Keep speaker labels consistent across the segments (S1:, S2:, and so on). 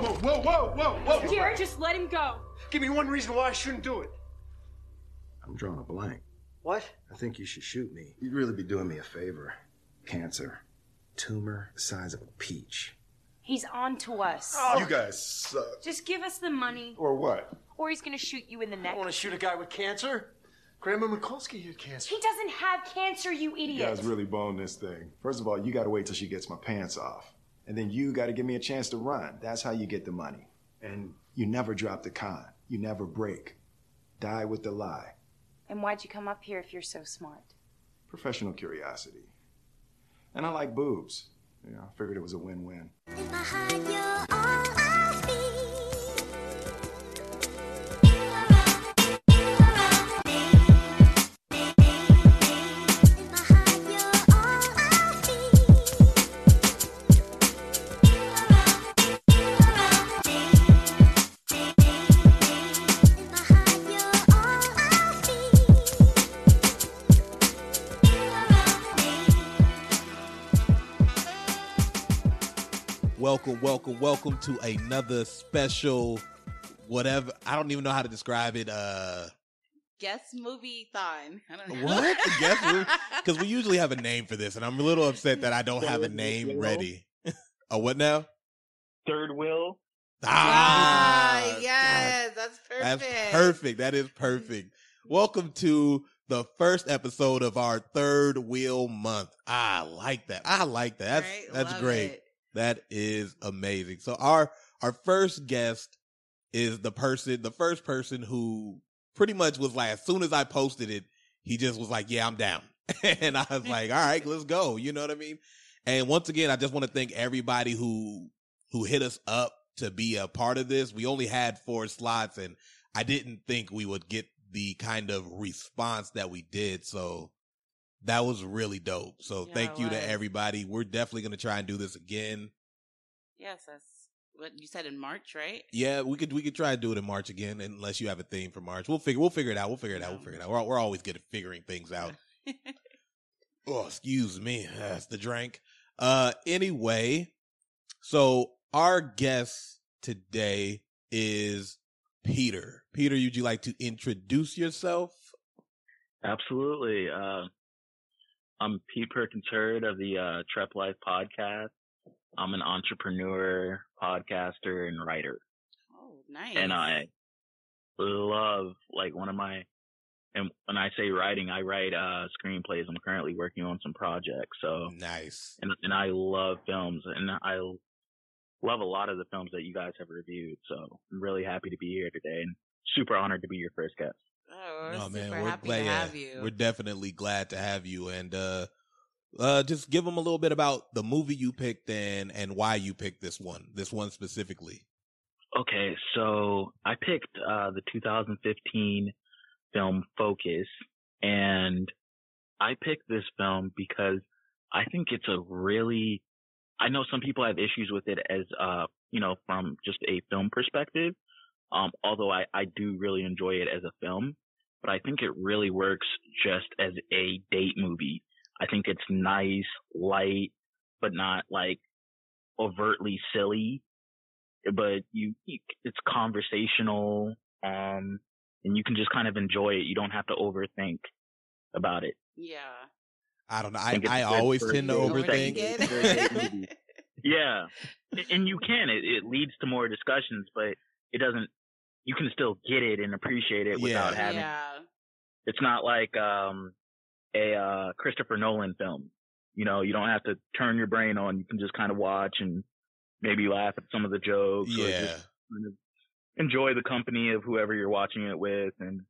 S1: whoa, whoa, whoa, whoa, whoa.
S2: Jared, just let him go.
S1: Give me one reason why I shouldn't do it.
S3: I'm drawing a blank.
S1: What?
S3: I think you should shoot me. You'd really be doing me a favor. Cancer. Tumor the size of a peach.
S2: He's on to us.
S4: Oh, You guys suck.
S2: Just give us the money,
S4: Or what?
S2: or he's gonna shoot you in the neck.
S1: I
S2: neck.
S1: want to shoot a guy with cancer. Grandma Mikulski had cancer.
S2: He doesn't have cancer, you
S4: You
S2: idiot.
S4: guys really bone this thing. First of all, you gotta wait till she gets my pants off. And then you gotta give me a chance to run. That's how you get the money. And you never drop the con. You never break. Die with the lie.
S2: And why'd you come up here if you're so smart?
S4: Professional curiosity. And I like boobs. You know, I figured it was a win-win.
S5: Welcome, welcome, welcome to another special whatever. I don't even know how to describe it. Uh
S6: guess movie thon. I don't know.
S5: what? Guess movie because we usually have a name for this, and I'm a little upset that I don't have a name ready. oh, what now?
S7: Third wheel.
S6: Ah,
S5: Ah,
S6: yes, that's perfect.
S5: That's perfect. That is perfect. Welcome to the first episode of our third wheel month. I like that. I like that. That's
S6: Right?
S5: that's
S6: Love
S5: great.
S6: it.
S5: That is amazing. So our our first guest is the person, the first person who pretty much was like, as soon as I posted it, he just was like, "Yeah, I'm down," and I was like, "All right, let's go." You know what I mean? And once again, I just want to thank everybody who who hit us up to be a part of this. We only had four slots, and I didn't think we would get the kind of response that we did. So that was really dope. So
S6: Yeah,
S5: thank you
S6: was.
S5: to everybody. We're definitely going to try and do this again.
S6: Yes, that's what you said in March, right?
S5: Yeah, we could we could try and do it in March again, unless you have a theme for March. We'll figure we'll figure it out. We'll figure it out. We'll figure it out. We're we're always good at figuring things out. oh, excuse me, that's the drink. Uh, anyway, so our guest today is Peter. Peter, would you like to introduce yourself?
S7: Absolutely. Uh, I'm Pete Perkins Hurd of the uh, Trep Life podcast. I'm an entrepreneur, podcaster, and writer.
S6: Oh, nice.
S7: And I love, like, one of my, and when I say writing, I write uh, screenplays. I'm currently working on some projects. So,
S5: Nice.
S7: and, and I love films, and I love a lot of the films that you guys have reviewed. So, I'm really happy to be here today and super honored to be your first guest.
S6: Oh, we're
S5: No,
S6: super
S5: man, we're
S6: happy
S5: glad,
S6: to
S5: yeah,
S6: have you.
S5: We're definitely glad to have you, and uh, uh, just give them a little bit about the movie you picked and and why you picked this one, this one specifically.
S7: Okay, so I picked uh, the 2015 film Focus, and I picked this film because I think it's a really. I know some people have issues with it as, uh, you know, from just a film perspective. Um, although I, I do really enjoy it as a film, but I think it really works just as a date movie. I think it's nice, light, but not like overtly silly but you, you it's conversational um and you can just kind of enjoy it you don't have to overthink about it
S6: yeah.
S5: I don't know. I,
S7: think it's
S5: I
S7: a good
S5: always tend to
S7: date.
S5: overthink.
S7: It's a good date movie. yeah and you can it, it leads to more discussions but it doesn't you can still get it and appreciate it without
S5: Yeah.
S7: having
S6: yeah.
S7: it's not like um a uh Christopher Nolan film you know you don't have to turn your brain on you can just kind of watch and maybe laugh at some of the jokes or
S5: Yeah,
S7: just kind of enjoy the company of whoever you're watching it with and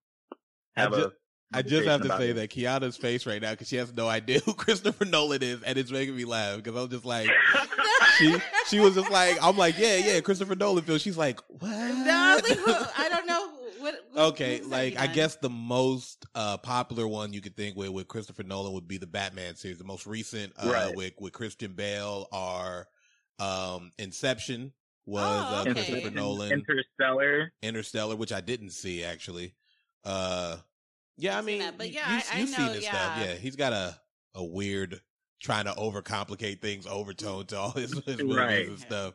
S5: I
S7: have
S5: ju-
S7: a
S5: I just have to say
S7: about
S5: that Kiana's face right now because she has no idea who Christopher Nolan is, and it's making me laugh because I'm just like, she she was just like, I'm like, yeah, yeah, Christopher Nolan film. She's like, what?
S6: No, I, was like, who- I don't know what. what
S5: okay, like I guess the most uh popular one you could think with with Christopher Nolan would be the Batman series. The most recent uh
S7: Right.
S5: with with Christian Bale are um Inception was
S6: Oh,
S5: uh. Christopher Nolan,
S7: Interstellar
S5: Interstellar, which I didn't see actually. Uh yeah, I
S6: I've seen
S5: mean,
S6: that, but yeah,
S5: you,
S6: I- I
S5: you've seen
S6: know,
S5: his stuff.
S6: yeah.
S5: Yeah, he's got a a weird trying to overcomplicate things overtone to all his, his movies
S7: Right.
S5: and stuff.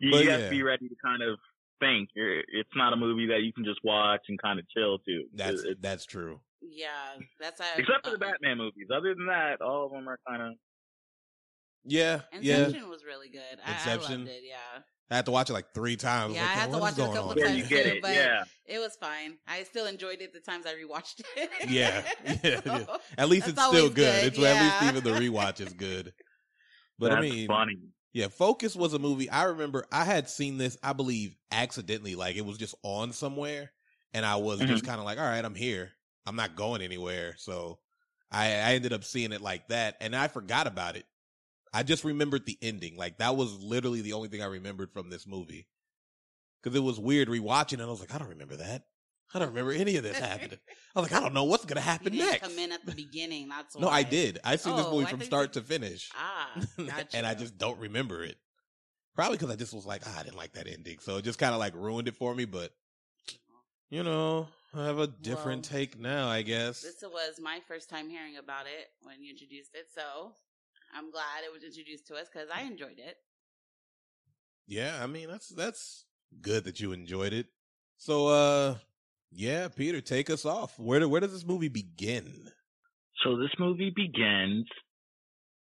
S7: You
S5: But
S7: have
S5: yeah.
S7: to be ready to kind of think. It's not a movie that you can just watch and kind of chill to.
S5: That's
S7: It-
S5: that's true.
S6: Yeah, that's how.
S7: except for the
S6: uh,
S7: Batman movies. Other than that, all of them are kind of.
S5: Yeah, yeah.
S6: Inception was really good. I, I loved it. Yeah,
S5: I had to watch it like three times.
S6: Yeah,
S5: like,
S6: I had
S5: "Oh,
S6: to watch it a couple
S5: on
S6: of
S7: Yeah,
S6: times.
S7: you get it.
S6: but-
S7: Yeah.
S6: it was fine. I still enjoyed it the times I rewatched it.
S5: Yeah, yeah, yeah. At least it's still good.
S6: good,
S5: It's at least even the rewatch is good. But I mean,
S7: funny.
S5: yeah, Focus was a movie. I remember I had seen this, I believe, accidentally. Like it was just on somewhere, and I was just mm-hmm. kind of like, "All right, I'm here. I'm not going anywhere." So I, I ended up seeing it like that, and I forgot about it. I just remembered the ending. Like that was literally the only thing I remembered from this movie. Because it was weird rewatching, and I was like, I don't remember that. I don't remember any of this happening. I was like, I don't know what's gonna happen
S6: didn't
S5: next.
S6: come in at the beginning. That's
S5: No. I did. I seen this
S6: Oh,
S5: movie
S6: I
S5: from start
S6: you-
S5: to finish.
S6: Ah, gotcha.
S5: and I just don't remember it. Probably because I just was like, ah, I didn't like that ending. So it just kind of like ruined it for me. But, you know, I have a different
S6: Well,
S5: take now, I guess.
S6: This was my first time hearing about it when you introduced it, so I'm glad it was introduced to us because I enjoyed it.
S5: Yeah, I mean, that's, that's good that you enjoyed it. So, uh, yeah, Peter, take us off. Where, do, where does this movie begin?
S7: So this movie begins,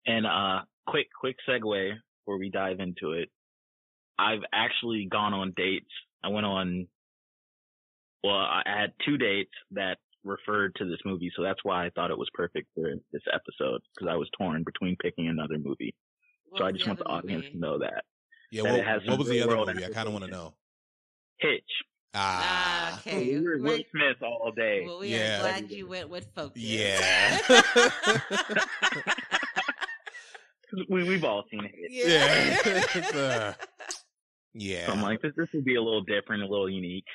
S7: and uh, quick, quick segue before we dive into it. I've actually gone on dates. I went on, well, I had two dates that referred to this movie, so that's why I thought it was perfect for this episode because I was torn between picking another movie.
S6: What
S7: so I just want the audience
S6: movie?
S7: to know that
S5: Yeah,
S7: That
S5: what,
S7: it has
S5: what was the other movie? I kind of want to know.
S7: Hitch.
S5: Ah,
S6: Ah, okay.
S7: We were Will Smith all day.
S6: Well, we
S5: Yeah.
S6: are glad you went with focus.
S5: Yeah.
S7: we we've all seen it.
S5: Yeah. It's, uh, yeah.
S7: So I'm like, this this will be a little different, a little unique.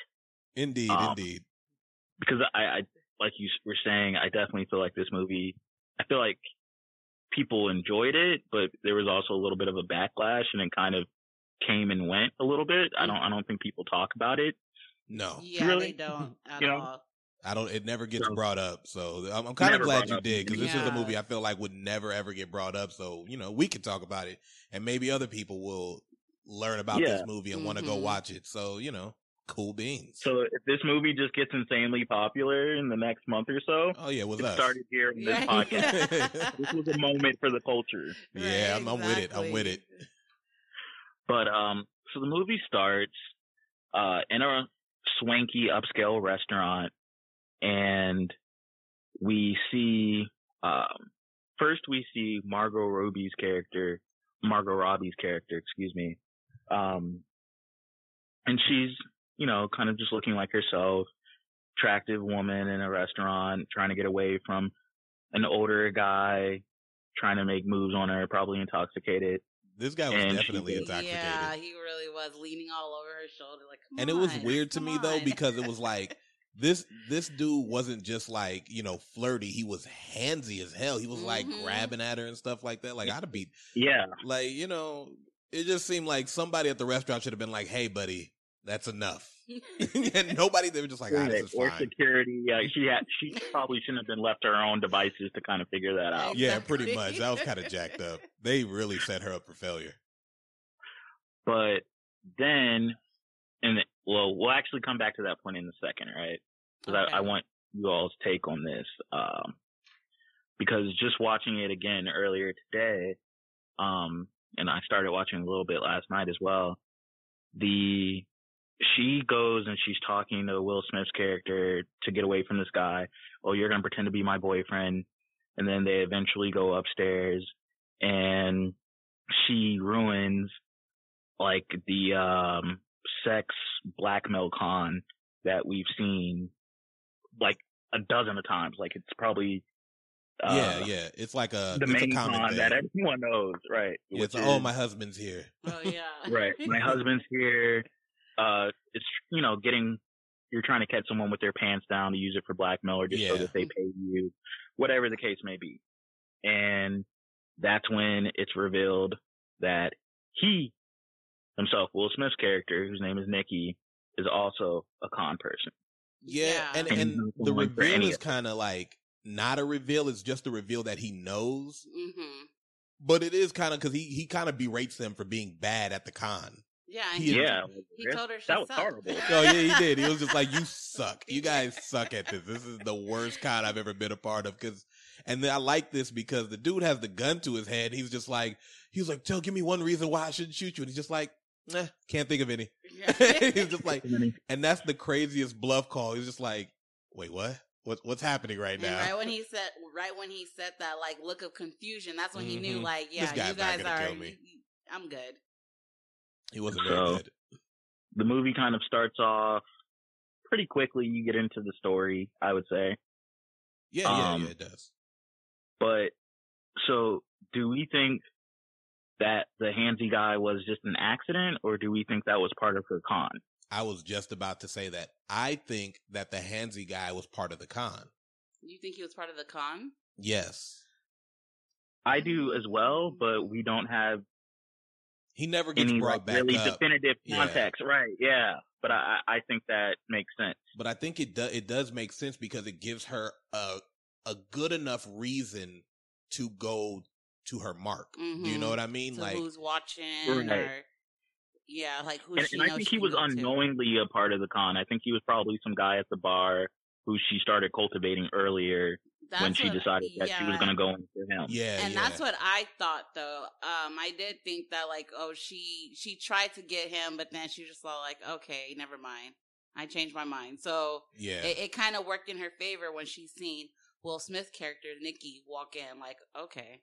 S5: indeed,
S7: um,
S5: indeed.
S7: because I, I like you were saying, I definitely feel like this movie. I feel like people enjoyed it, but there was also a little bit of a backlash, and it kind of came and went a little bit. I don't, I don't think people talk about it.
S5: No,
S6: Yeah,
S7: Really?
S6: they don't at
S7: You know?
S6: all.
S5: I don't. It never gets
S7: So-
S5: brought up. So I'm, I'm kind of glad you
S7: up.
S5: did because this is a movie I feel like would never ever get brought up. So you know we could talk about it, and maybe other people will learn about this movie and want to go
S6: mm-hmm.
S5: watch it. So you know, cool beans.
S7: So if this movie just gets insanely popular in the next month or so,
S5: oh yeah, with
S7: it
S5: us.
S7: started here in this
S6: Right.
S7: podcast. this was a moment for the culture.
S5: Yeah,
S6: Right,
S5: I'm, I'm with it. I'm with it.
S7: But um, so the movie starts uh in a swanky upscale restaurant, and we see um first we see Margot Robbie's character, Margot Robbie's character, excuse me, um, and she's you know kind of just looking like herself, attractive woman in a restaurant trying to get away from an older guy trying to make moves on her, probably intoxicated.
S5: This guy was
S7: And
S5: definitely
S7: did.
S5: intoxicated.
S6: Yeah, he really was leaning all over her shoulder, like. Come
S5: and it was weird to
S6: come
S5: me though because it was like this this dude wasn't just like you know flirty he was handsy as hell he was like
S6: Mhm.
S5: grabbing at her and stuff like that like i'd have beat
S7: Yeah,
S5: like you know it just seemed like somebody at the restaurant should have been like hey buddy that's enough and nobody they were just like ah, this is
S7: or
S5: fine
S7: security. Yeah, she had. She probably shouldn't have been left to her own devices to kind of figure that out.
S5: yeah pretty much that was kind of jacked up they really set her up for failure
S7: But then, and well, we'll actually come back to that point in a second, right? Because
S6: Okay.
S7: I, I want you all's take on this. Um, because just watching it again earlier today, um, and I started watching a little bit last night as well. The she goes and she's talking to Will Smith's character to get away from this guy. Oh, you're gonna pretend to be my boyfriend, and then they eventually go upstairs, and she ruins like the um sex blackmail con that we've seen like a dozen of times. Like it's probably uh,
S5: yeah yeah it's like a
S7: the
S5: it's a
S7: main
S5: common
S7: con
S5: thing
S7: that everyone knows, right?
S5: yeah, it's
S7: Which
S5: oh my husband's here
S6: Oh yeah.
S7: right. My husband's here. Uh, it's you know getting you're trying to catch someone with their pants down to use it for blackmail or just so that they pay you, whatever the case may be. And that's when it's revealed that he himself, Will Smith's character, whose name is Nikki, is also a con person.
S5: Yeah,
S6: Yeah.
S5: and
S7: And
S5: and the
S7: going for
S5: reveal is kind of like not a reveal; it's just a reveal that he knows.
S6: hmm
S5: But it is kind of because he he kind of berates them for being bad at the con.
S6: Yeah,
S5: He-
S6: he,
S7: Yeah,
S6: he told her she
S7: that was
S6: sucked.
S7: horrible.
S5: Oh yeah, he did. He was just like, "You suck. You guys suck at this. This is the worst con I've ever been a part of." Because, and then I like this because the dude has the gun to his head. He's just like, he's like, "Tell, give me one reason why I shouldn't shoot you," and he's just like, "Nah, can't think of any." he's just like, and that's the craziest bluff call. He's just like, "Wait, what? What what's happening right
S6: And
S5: now?"
S6: right when he said, right when he said that, like look of confusion, that's when he knew,
S5: Mhm.
S6: like, yeah, you guys are.
S5: kill me.
S6: I'm good.
S5: He wasn't very
S7: So-
S5: good.
S7: the movie kind of starts off pretty quickly. You get into the story, I would say.
S5: Yeah, yeah,
S7: Um,
S5: yeah. It does.
S7: But so, do we think that the handsy guy was just an accident, or do we think that was part of her con?
S5: I was just about to say that. I think that the handsy guy was part of the con.
S6: You think he was part of the con?
S5: Yes.
S7: I do as well, but we don't have
S5: He never gets
S7: any
S5: brought
S7: like,
S5: back
S7: really
S5: up.
S7: definitive
S5: Yeah.
S7: context, right? Yeah, but I I I think that makes sense.
S5: but I think it does it does make sense because it gives her a a good enough reason to go to her mark. Do you know
S6: Mhm.
S5: what I mean?
S6: So
S5: like
S6: who's watching?
S7: Right.
S6: Or yeah, like who
S7: And,
S6: she
S7: and I think
S6: she
S7: he was
S6: go to.
S7: unknowingly a part of the con. I think he was probably some guy at the bar who she started cultivating earlier when she
S6: what-
S7: decided that she was going to go in for him.
S5: yeah,
S6: and
S5: yeah.
S6: that's what I thought though. Um, I did think that like, oh, she she tried to get him, but then she just saw like, okay, never mind. I changed my mind. So
S5: yeah.
S6: it, it kind of worked in her favor when she seen Will Smith's character Nikki walk in. Like, okay,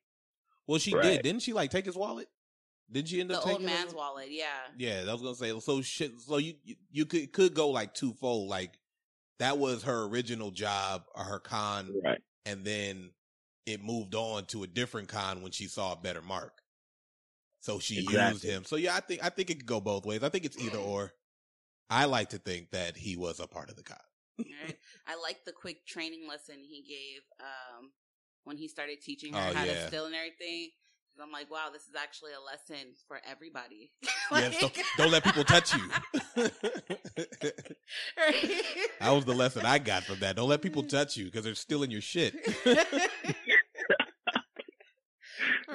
S5: well, she
S7: Right.
S5: did, didn't she? Like take his wallet? Did she end
S6: the
S5: up
S6: old
S5: taking his-
S6: man's wallet. Yeah,
S5: Yeah, I was gonna say. So shit. So you you, you could could go like twofold. Like that was her original job or her con,
S7: Right.
S5: And then it moved on to a different con when she saw a better mark. So she used him. So yeah, I think I think it could go both ways. I think it's either or. I like to think that he was a part of the con.
S6: right. I like the quick training lesson he gave um, when he started teaching her
S5: Oh,
S6: how
S5: yeah.
S6: to still and everything. 'Cause I'm like, wow, this is actually a lesson for everybody.
S5: Yeah, so
S6: Like-
S5: don't let people touch you. that was the lesson I got from that. Don't let people touch you because they're stealing your shit.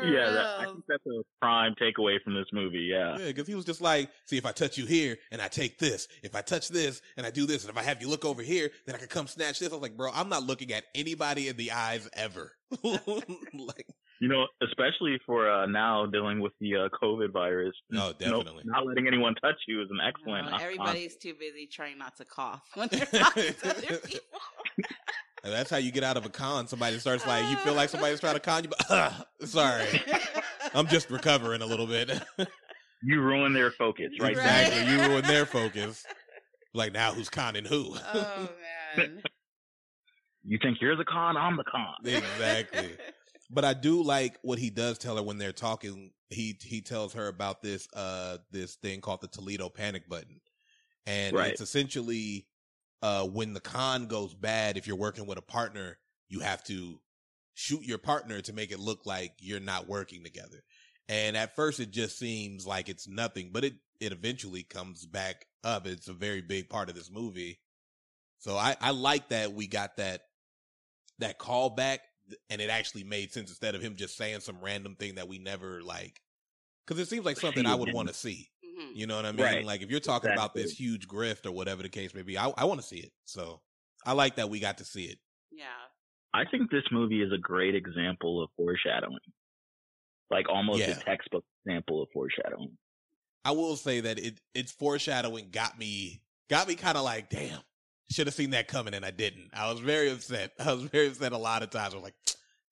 S7: Yeah, that, I
S6: um,
S7: think that's a prime takeaway from this movie. Yeah.
S5: Yeah, because he was just like, see, if I touch you here and I take this, if I touch this and I do this, and if I have you look over here, then I can come snatch this. I was like, bro, I'm not looking at anybody in the eyes ever. like,
S7: You know, especially for uh, now dealing with the uh, COVID virus.
S5: No,
S7: you know,
S5: definitely.
S7: not letting anyone touch you is an excellent.
S6: No,
S7: uh,
S6: everybody's too busy trying not to cough when they're talking to other people.
S5: and that's how you get out of a con. Somebody starts like, you feel like somebody's trying to con you, but uh, sorry, I'm just recovering a little bit.
S7: you ruin their focus, right?
S6: Right.
S5: exactly. You ruin their focus. Like now, who's conning who?
S6: oh man.
S7: You think you're the con? I'm the con.
S5: exactly. But I do like what he does tell her when they're talking. He he tells her about this uh this thing called the Toledo panic button. And
S7: Right.
S5: it's essentially uh when the con goes bad, if you're working with a partner, you have to shoot your partner to make it look like you're not working together. And at first it just seems like it's nothing, but it it eventually comes back up. It's a very big part of this movie. So I I like that we got that that callback and it actually made sense instead of him just saying some random thing that we never like because it seems like something I would want to see.
S6: Mhm.
S5: You know what I mean?
S7: Right.
S5: Like if you're talking about this huge grift or whatever the case may be, I, I want to see it. So I like that we got to see it.
S6: Yeah.
S7: I think this movie is a great example of foreshadowing. Like almost
S5: Yeah.
S7: a textbook example of foreshadowing.
S5: I will say that it its foreshadowing got me got me kind of like, damn, should have seen that coming and I didn't. I was very upset. I was very upset a lot of times. I was like,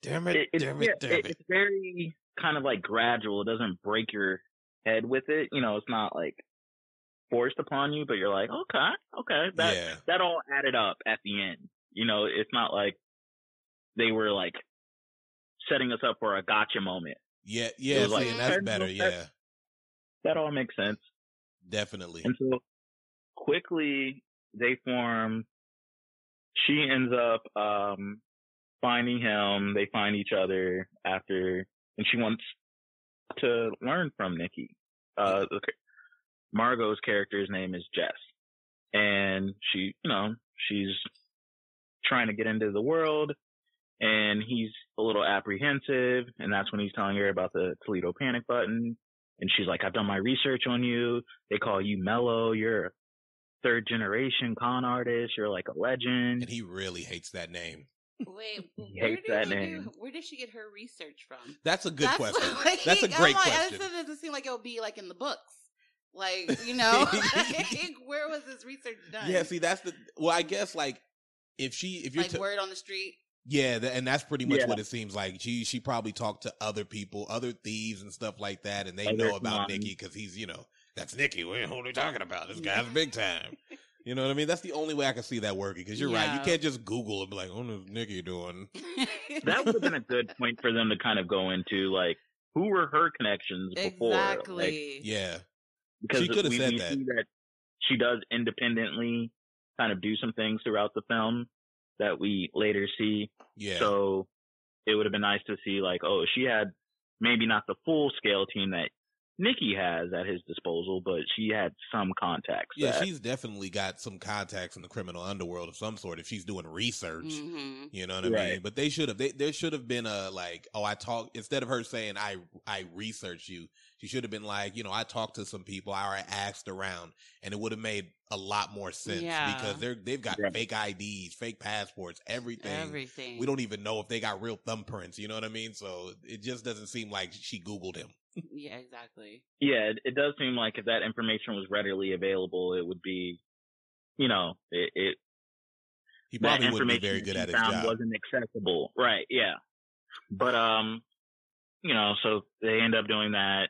S5: damn it,
S7: It- it's,
S5: damn it,
S7: yeah,
S5: damn
S7: it-
S5: it.
S7: it's very kind of like gradual. It doesn't break your head with it. You know, it's not like forced upon you, but you're like, okay, okay, that
S5: yeah,
S7: that all added up at the end. You know, it's not like they were like setting us up for a gotcha moment.
S5: yeah, yeah. See,
S7: like,
S5: and that's better. Yeah,
S7: That all makes sense.
S5: definitely.
S7: And so quickly they form. She ends up um, finding him. They find each other after, and she wants to learn from Nikki. Uh, Margot's character's name is Jess, and she, you know, she's trying to get into the world, and he's a little apprehensive, and that's when he's telling her about the Toledo panic button. And she's like, I've done my research on you. They call you Mellow. You're third generation con artist. You're like a legend.
S5: And he really hates that name.
S6: Wait, where did
S7: that name.
S6: do, where did she get her research from?
S5: That's a good
S6: That's
S5: question.
S6: like-
S5: That's a great
S6: like,
S5: question.
S6: This doesn't seem like it would be like in the books. Like, you know, like, where was this research done?
S5: Yeah, see, that's the. Well, I guess like if she, if you're,
S6: like
S5: t-
S6: word on the street.
S5: yeah, th- and that's pretty much
S7: Yeah.
S5: what it seems like. She, she probably talked to other people, other thieves and stuff like that, and they
S7: Other
S5: know about
S7: cons.
S5: Nikki because he's, you know, that's Nikki. What what are we talking about? This guy's big time. You know what I mean? That's the only way I can see that working. Because you're right, you can't just Google and be like, "Oh, what's Nikki doing?"
S7: that would have been a good point for them to kind of go into like who were her connections before like,
S6: exactly.
S5: Yeah,
S7: because
S5: She coulda
S7: we,
S5: said
S7: we
S5: that.
S7: see that she does independently kind of do some things throughout the film that we later see
S5: yeah.
S7: so it would have been nice to see like oh she had maybe not the full scale team that Nikki has at his disposal but she had some contacts
S5: yeah,
S7: that-
S5: she's definitely got some contacts in the criminal underworld of some sort if she's doing research.
S6: hmm
S5: You know what I
S7: Right.
S5: mean? But they should have. They, there should have been a like, oh, I talk instead of her saying I I research you. She should have been like, you know, I talked to some people, I asked around, and it would have made a lot more sense
S6: Yeah.
S5: because they're they've got
S7: Right.
S5: fake IDs, fake passports, everything.
S6: Everything.
S5: We don't even know if they got real thumbprints. You know what I mean? So it just doesn't seem like she Googled him.
S6: Yeah, exactly.
S7: yeah it, it does seem like if that information was readily available it would be you know it, it
S5: He probably wouldn't be very good at his
S7: found
S5: job.
S7: wasn't accessible. Right, yeah. But um you know, so they end up doing that.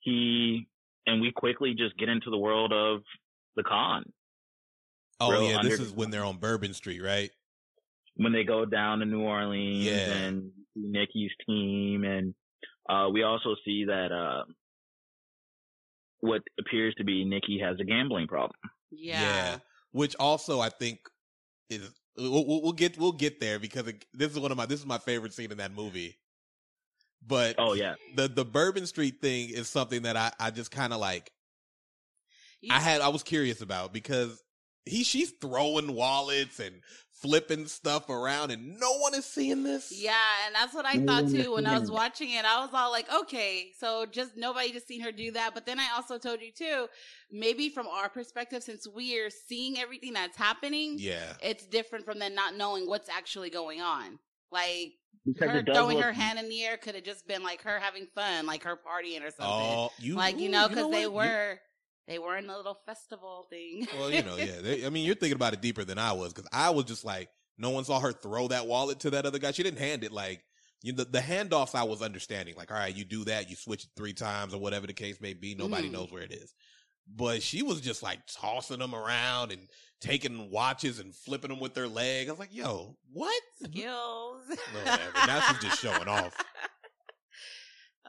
S7: He and we quickly just get into the world of the con.
S5: Oh
S7: real
S5: yeah, this is when they're on Bourbon Street, right?
S7: When they go down to New Orleans
S5: Yeah.
S7: and see Nikki's team and uh we also see that uh what appears to be Nikki has a gambling problem.
S6: Yeah.
S5: Which also I think is we'll, we'll we'll get we'll get there because it, this is one of my this is my favorite scene in that movie. But
S7: Oh yeah.
S5: the the Bourbon Street thing is something that I I just kind of like
S6: You-
S5: I had I was curious about because he she's throwing wallets and flipping stuff around and no one is seeing this.
S6: Yeah, and that's what I thought too when I was watching it. I was all like, okay, so just nobody just seen her do that. But then I also told you too, maybe from our perspective, since we're seeing everything that's happening,
S5: Yeah.
S6: it's different from them not knowing what's actually going on. Like
S7: Because
S6: her throwing
S7: look-
S6: her hand in the air could have just been like her having fun, like her partying or something.
S5: Oh, you
S6: like you know, because they
S5: what? You-
S6: were they were in a little festival thing.
S5: Well, you know, yeah. They, I mean, you're thinking about it deeper than I was because I was just like, no one saw her throw that wallet to that other guy. She didn't hand it like you know, the, the handoffs. I was understanding, like, all right, you do that, you switch it three times or whatever the case may be. Nobody
S6: Mhm.
S5: knows where it is. But she was just like tossing them around and taking watches and flipping them with their leg. I was like, yo, what?
S6: skills.
S5: Whatever. Now she's just showing off.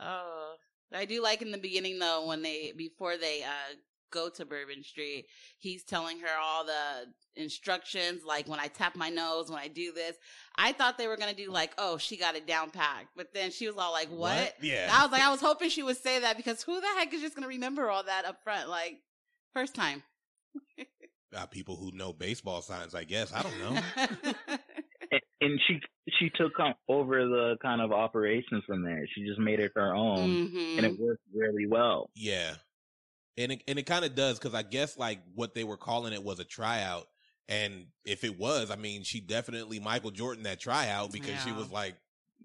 S6: Oh, I do like in the beginning though when they before they uh go to Bourbon Street, he's telling her all the instructions. Like when I tap my nose, when I do this, I thought they were gonna do like, oh, she got it down packed, but then she was all like, what?
S5: Yeah.
S6: I was like, I was hoping she would say that because who the heck is just gonna remember all that up front? Like first time.
S5: Uh, people who know baseball signs, I guess. I don't know.
S7: and- and she she took over the kind of operations from there. She just made it her own,
S6: Mhm.
S7: and it worked really well.
S5: Yeah. And it, and it kind of does because I guess like what they were calling it was a tryout. And if it was, I mean, she definitely Michael Jordan that tryout because she was like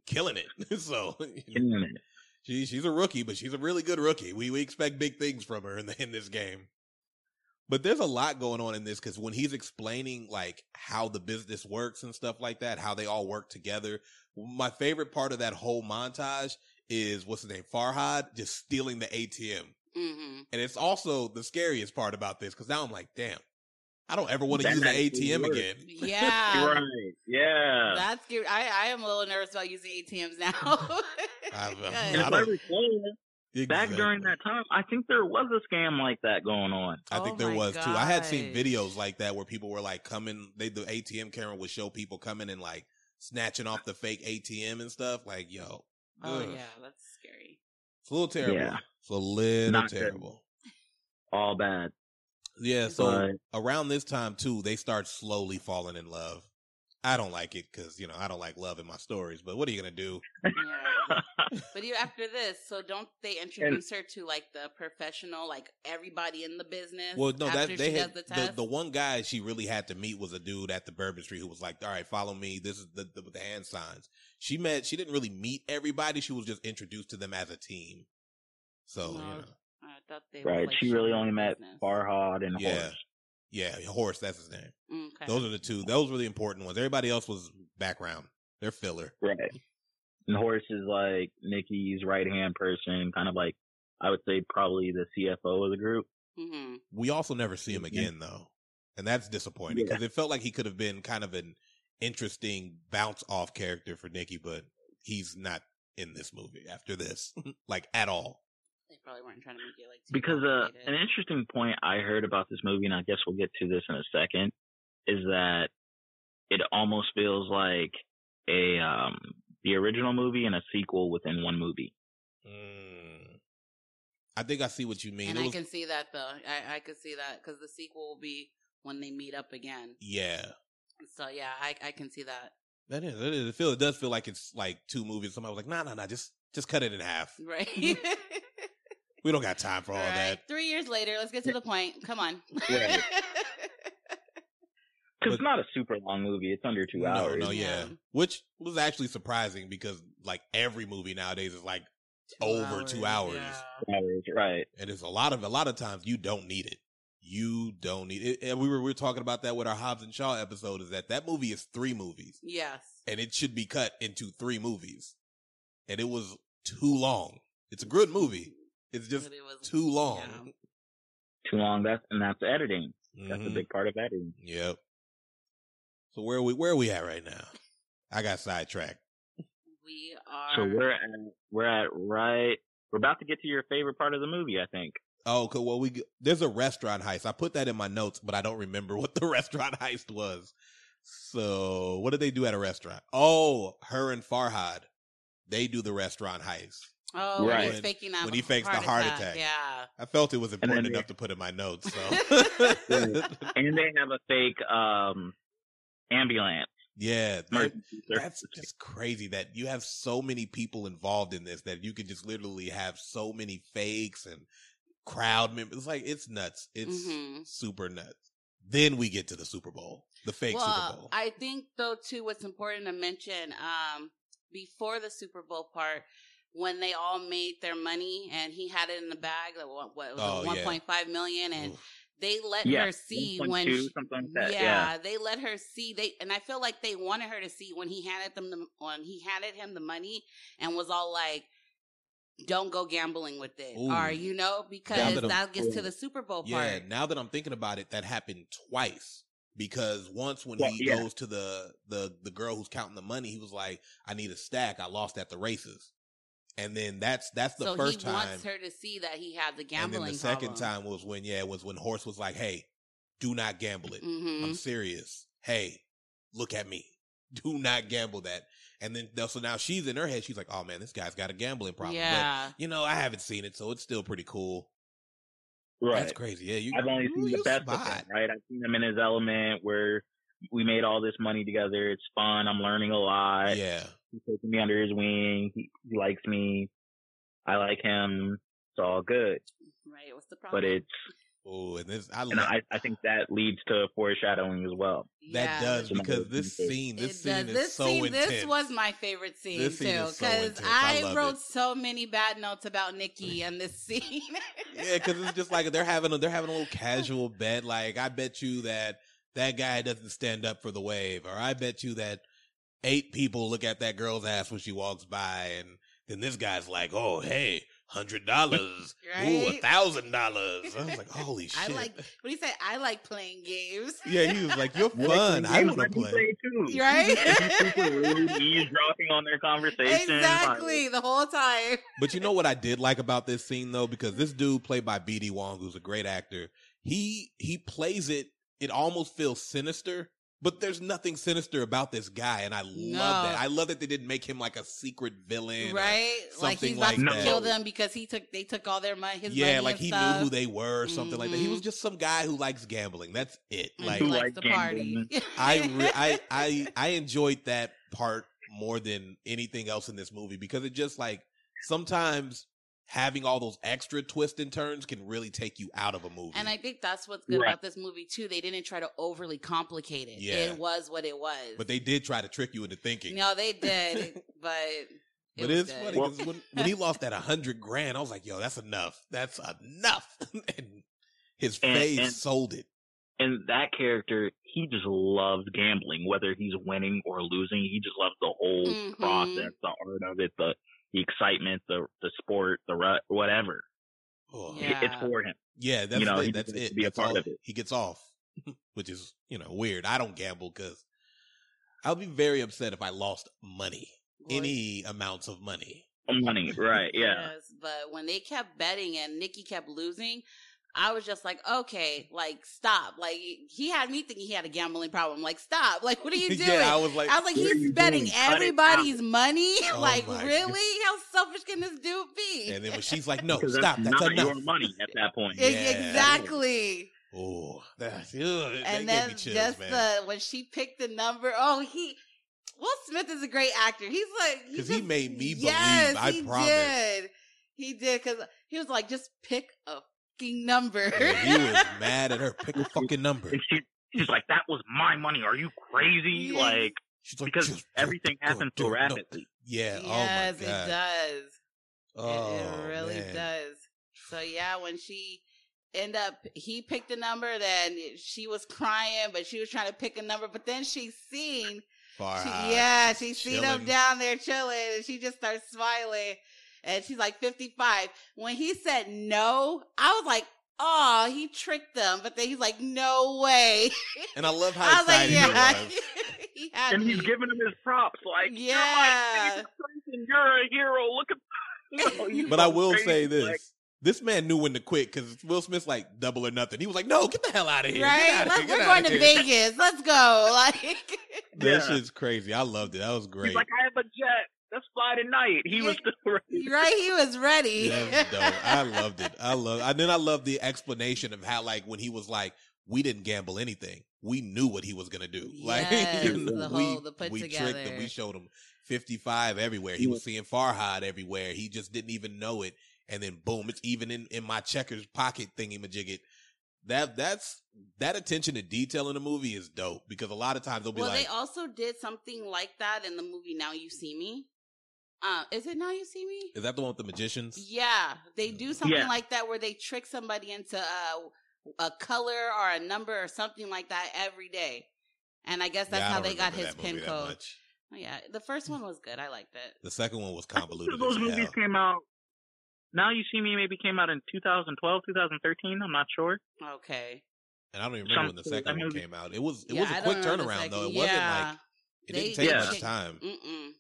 S5: killing it. so
S7: Killing it.
S5: she she's a rookie, but she's a really good rookie. We we expect big things from her in the, in this game. But there's a lot going on in this because when he's explaining like how the business works and stuff like that, how they all work together. My favorite part of that whole montage is what's his name, Farhad, just stealing the ATM.
S6: Mhm.
S5: And it's also the scariest part about this because now I'm like, damn, I don't ever want to use the
S7: actually
S5: ATM
S7: works.
S5: again.
S6: Yeah.
S7: right. Yeah.
S6: That's good. I, I am a little nervous about using ATMs now.
S5: I've, uh,
S7: and
S6: Good.
S7: if
S5: I
S7: I
S5: don't-
S7: recall, back during that time, I think there was a scam like that going on.
S5: I
S6: Oh
S5: think there
S6: my
S5: was too. I had seen videos like that where people were like coming. They the ATM camera would show people coming and like snatching off the fake ATM and stuff. Like, yo,
S6: oh
S5: ugh.
S6: yeah, that's scary.
S5: it's a little terrible.
S7: Yeah.
S5: It's a little
S7: Not good.
S5: terrible.
S7: All bad.
S5: Yeah. So
S7: But
S5: around this time too, they start slowly falling in love. I don't like it because you know I don't like love in my stories. But what are you gonna do?
S6: Yeah. But you after this, so don't they introduce her to like the professional, like everybody in the business?
S5: Well, no,
S6: after
S5: that they
S6: she
S5: had
S6: does the
S5: the,
S6: test.
S5: the one guy she really had to meet was a dude at the Bourbon Street who was like, "All right, follow me. This is the, the the hand signs." She met. She didn't really meet everybody. She was just introduced to them as a team. So you
S6: No.
S5: know,
S6: I thought they were,
S7: right.
S6: like,
S7: She really only met
S6: business.
S7: Farhad and
S5: Yeah.
S7: Horse.
S5: yeah, horse. That's his name.
S6: Okay.
S5: Those are the two. Those were the important ones. Everybody else was background. They're filler.
S7: Right. And Horse is like Nikki's right hand person, kind of like I would say probably the CFO of the group.
S6: hmm
S5: We also never see him
S7: Mhm.
S5: again though, and that's disappointing
S7: Yeah.
S5: because it felt like he could have been kind of an interesting bounce off character for Nikki, but he's not in this movie after this, like at all.
S6: They probably weren't trying to make it like
S7: Because uh, an interesting point I heard about this movie, and I guess we'll get to this in a second, is that it almost feels like a um the original movie and a sequel within one movie.
S5: Mm. I think I see what you mean.
S6: and
S5: It
S6: I
S5: was-
S6: can see that though. I I could see that because the sequel will be when they meet up again.
S5: yeah,
S6: So yeah, I I can see that.
S5: that is. It, is. It feel. It does feel like it's like two movies. Somebody was like, "Nah, nah, nah. Just just cut it in half.
S6: Right.
S5: We don't got time for all
S6: All right.
S5: that."
S6: Three years later, let's get to the point. Come on.
S7: Right. Because it's not a super long movie; it's under two
S5: no,
S7: hours.
S5: no, yeah.
S6: Yeah.
S5: Which was actually surprising because like every movie nowadays is like over two hours.
S6: yeah.
S7: Hours, right?
S5: and it's a lot of a lot of times you don't need it. You don't need it. And we were we were talking about that with our Hobbs and Shaw episode. Is that that movie is three movies,
S6: Yes.
S5: and it should be cut into three movies, and it was too long. It's a good movie. It's just
S6: it was-
S5: too long.
S6: yeah.
S7: Too long. That's and that's editing. That's a
S5: Mhm.
S7: big part of editing.
S5: Yep. So where are we where are we at right now? I got sidetracked.
S6: We are.
S7: So we're at we're at right. We're about to get to your favorite part of the movie, I think.
S5: Oh, cool. Well, we there's a restaurant heist. I put that in my notes, but I don't remember what the restaurant heist was. So, what did they do at a restaurant? Oh, her and Farhad, they do the restaurant heist.
S6: Oh, when he's
S7: Right.
S6: faking that
S5: When he fakes the heart attack.
S6: Yeah.
S5: I felt it was
S7: then
S5: important
S7: they-
S5: enough to put in my notes. So,
S7: And they have a fake um ambulance.
S5: yeah, that- that's just crazy that you have so many people involved in this that you could just literally have so many fakes and crowd members. It's like it's nuts. It's
S6: Mhm.
S5: super nuts. Then we get to the Super Bowl, the fake Super Bowl.
S6: I think though too, what's important to mention um, before the Super Bowl part, when they all made their money and he had it in the bag, that what, what was
S5: Oh,
S6: it,
S5: yeah.
S6: one point five million, and
S5: Oof.
S6: they let
S7: Yeah,
S6: her see
S7: 1.2,
S6: when she,
S7: something like that.
S6: yeah,
S7: Yeah.
S6: they let her see they and I feel like they wanted her to see when he handed them the when he handed him the money and was all like don't go gambling with it
S5: Ooh.
S6: or you know because
S5: that
S6: that gets to the Super Bowl
S5: Yeah,
S6: part
S5: now that I'm thinking about it, that happened twice. Because once when
S7: Well,
S5: he
S7: yeah.
S5: goes to the, the the girl who's counting the money, he was like, "I need a stack. I lost at the races." And then that's that's the
S6: so
S5: first
S6: he
S5: time.
S6: wants her to see that he has the gambling.
S5: and
S6: gambling
S5: then the second time was when yeah, was when Horse was like, "Hey, do not gamble it.
S6: Mhm.
S5: I'm serious. Hey, look at me. Do not gamble that." And then so now she's in her head. She's like, "Oh man, this guy's got a gambling problem."
S6: Yeah.
S5: But you know, I haven't seen it, so it's still pretty cool.
S7: Right.
S5: That's crazy. Yeah, you.
S7: I've only
S5: ooh,
S7: seen the
S5: you
S7: best of
S5: spot.
S7: him, right? I've seen him in his element where we made all this money together. It's fun. I'm learning a lot.
S5: Yeah.
S7: He's taking me under his wing. He, he likes me. I like him. It's all good.
S6: Right. What's the problem?
S7: But it's,
S5: Oh, and this I
S7: and I, I think that leads to foreshadowing as well.
S5: that does because this scene, this
S6: It
S5: scene
S6: does.
S5: is
S6: This
S5: so
S6: scene,
S5: intense.
S6: this was my favorite scene
S5: This scene
S6: too,
S5: is so
S6: because
S5: intense. I
S6: I, wrote
S5: it.
S6: so many bad notes about Nikki and this scene.
S5: yeah, because it's just like they're having a, they're having a little casual bet. Like, I bet you that that guy doesn't stand up for the wave, or I bet you that eight people look at that girl's ass when she walks by, and then this guy's like, "Oh, hey, hundred dollars, ooh, a thousand dollars." I was like, "Holy shit!"
S6: I like what he said. I like playing games.
S5: yeah, he was like, "You're fun. I want to play."
S7: play too.
S6: Right?
S7: He's super rude, eavesdropping on their conversation.
S6: exactly the whole time.
S5: But you know what I did like about this scene though, because this dude played by B.D. Wong, who's a great actor, he he plays it. It almost feels sinister, but there's nothing sinister about this guy, and I love
S6: No.
S5: that. I love that they didn't make him like a secret villain,
S6: Right? Like he's about
S5: like
S6: to
S5: that.
S6: kill them because he took they took all their money. His
S5: yeah,
S6: money
S5: like he
S6: stuff.
S5: knew who they were, or something like that. He
S6: Mhm.
S5: was just some guy who likes gambling. That's it. Like
S6: he
S7: Who
S6: likes
S7: like
S6: to party.
S5: I, re- I I I enjoyed that part more than anything else in this movie because it just like sometimes having all those extra twists and turns can really take you out of a movie.
S6: And I think that's what's good
S7: Right.
S6: about this movie too. They didn't try to overly complicate it.
S5: Yeah.
S6: It was what it was.
S5: but they did try to trick you into thinking.
S6: no, they did, but it
S5: But it's funny because when, when he lost that a hundred grand, I was like, "Yo, that's enough. That's enough." and his
S7: And-
S5: face
S7: and-
S5: sold it.
S7: And that character, he just loves gambling, whether he's winning or losing. He just loves the whole
S6: Mhm.
S7: process, the art of it, the the excitement, the the sport, the ru- whatever.
S5: Oh.
S6: Yeah.
S7: It's for him.
S5: Yeah, that's
S7: You know,
S5: it.
S7: he
S5: That's it.
S7: to be a part
S5: all.
S7: of it.
S5: He gets off, which is you know weird. I don't gamble because I'll be very upset if I lost money,
S6: Boy.
S5: any amounts of money.
S7: Money, right? Yeah.
S6: Yes, but when they kept betting and Nikki kept losing, I was just like, okay, like stop. Like he had me thinking he had a gambling problem. Like stop. Like what are you doing?
S5: yeah, I was like,
S6: I was like, he's
S7: you
S6: betting
S7: doing? Cut it
S6: everybody's money.
S5: Oh
S6: like,
S5: my
S6: really? How selfish can this dude be?
S5: and then when she's like, "No, stop.
S7: that's
S5: That's
S7: not
S5: enough."
S7: your money at that point.
S5: Yeah.
S6: Exactly.
S5: Oh, that's ugh, that
S6: and
S5: gave
S6: then
S5: me chills,
S6: just
S5: man.
S6: the when she picked the number. Oh, he Will Smith is a great actor. He's like he
S5: 'Cause he
S6: just-
S5: made me believe,
S6: Yes,
S5: I
S6: he
S5: promise.
S6: did. He did because he was like, just pick a fucking number.
S5: And he was mad at her. Pick a fucking number.
S7: And she, she's like, "That was my money. Are you crazy?"
S6: Yeah.
S7: Like
S5: She's like,
S7: because everything
S5: the
S7: happens so
S5: goddamn number."
S7: rapidly.
S5: Yeah.
S6: yes,
S5: oh my
S6: it does.
S5: Oh,
S6: it, it oh, really
S5: man.
S6: does. So yeah, when she end up, he picked a number. Then she was crying, but she was trying to pick a number. But then she seen,
S5: Far
S6: she,
S5: high,
S6: yeah,
S5: just
S6: she seen him down there chilling, and she just starts smiling. And she's like fifty five. When he said no, I was like. Oh, he tricked them, but then he's like, "No way!"
S5: And I love how
S6: I was like, "Yeah."
S5: he was.
S6: he had
S7: And he's
S6: me.
S7: giving him his props, like,
S6: Yeah.
S7: "You're my. You're a hero. Look at." You know,
S5: But I will
S7: crazy,
S5: say this:
S7: like,
S5: this man knew when to quit because Will Smith's like double or nothing. He was like, "No, get the hell out of here!
S6: Right?
S5: outta
S6: Let's,
S5: here,
S6: we're going to
S5: here."
S6: Vegas. Let's go. Like,
S5: That
S7: Yeah.
S5: shit's crazy. I loved it. That was great.
S7: He's like, I have a jet. Let's fly tonight. He was still ready.
S6: right? He was ready.
S5: That's dope. I loved it. I love. And then I love the explanation of how, like, when he was like, "We didn't gamble anything. We knew what he was gonna do. Like,
S6: Yes,
S5: you know,
S6: the
S5: we
S6: whole- the put
S5: we
S6: together.
S5: tricked him. We showed him fifty five everywhere. He was seeing Farhad everywhere. He just didn't even know it. And then boom, it's even in in my checkers pocket thingy majigget. That that's that attention to detail in the movie is dope because a lot of times they'll be
S6: well,
S5: like,
S6: they also did something like that in the movie Now You See Me. Uh, is it Now You See Me?
S5: "Is that the one with the magicians?"
S6: Yeah, they do something
S7: Yeah.
S6: like that where they trick somebody into a, a color or a number or something like that every day. And I guess that's
S5: Yeah I
S6: how they got his
S5: that
S6: pin code. Oh, yeah, the first one was good. I liked it.
S5: The second one was
S7: I
S5: convoluted.
S7: Those movies came out. Now you see me maybe came out in 2012, 2013. I'm not sure.
S6: Okay.
S5: And I don't even remember
S7: Some-
S5: when the second one
S7: movie-
S5: came out. It was it
S6: Yeah,
S5: was a quick turnaround though. It
S6: second-
S5: wasn't like it
S6: They-
S5: didn't take
S7: they
S5: much time.
S6: Mm-mm.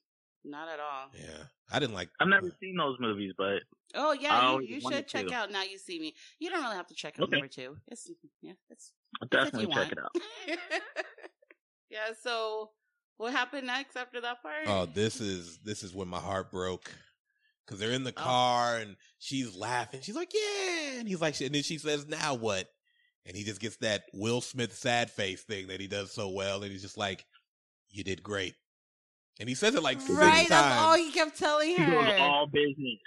S6: Not at all.
S5: Yeah, I didn't like.
S7: I've never seen those movies, but
S6: Oh yeah, you, you should check
S7: to.
S6: out Now You See Me. You don't really have to check out
S7: Okay.
S6: number two. It's yeah, it's
S7: I'll definitely check
S6: want.
S7: it out.
S6: yeah. So what happened next after that part?
S5: Oh, this is this is when my heart broke because they're in the
S6: Oh.
S5: car and she's laughing. She's like, "Yeah," and he's like, and then she says, "Now what?" And he just gets that Will Smith sad face thing that he does so well, and he's just like, "You did great," and he says it like six
S6: right. That's all he kept telling
S7: He goes
S6: her.
S7: all business.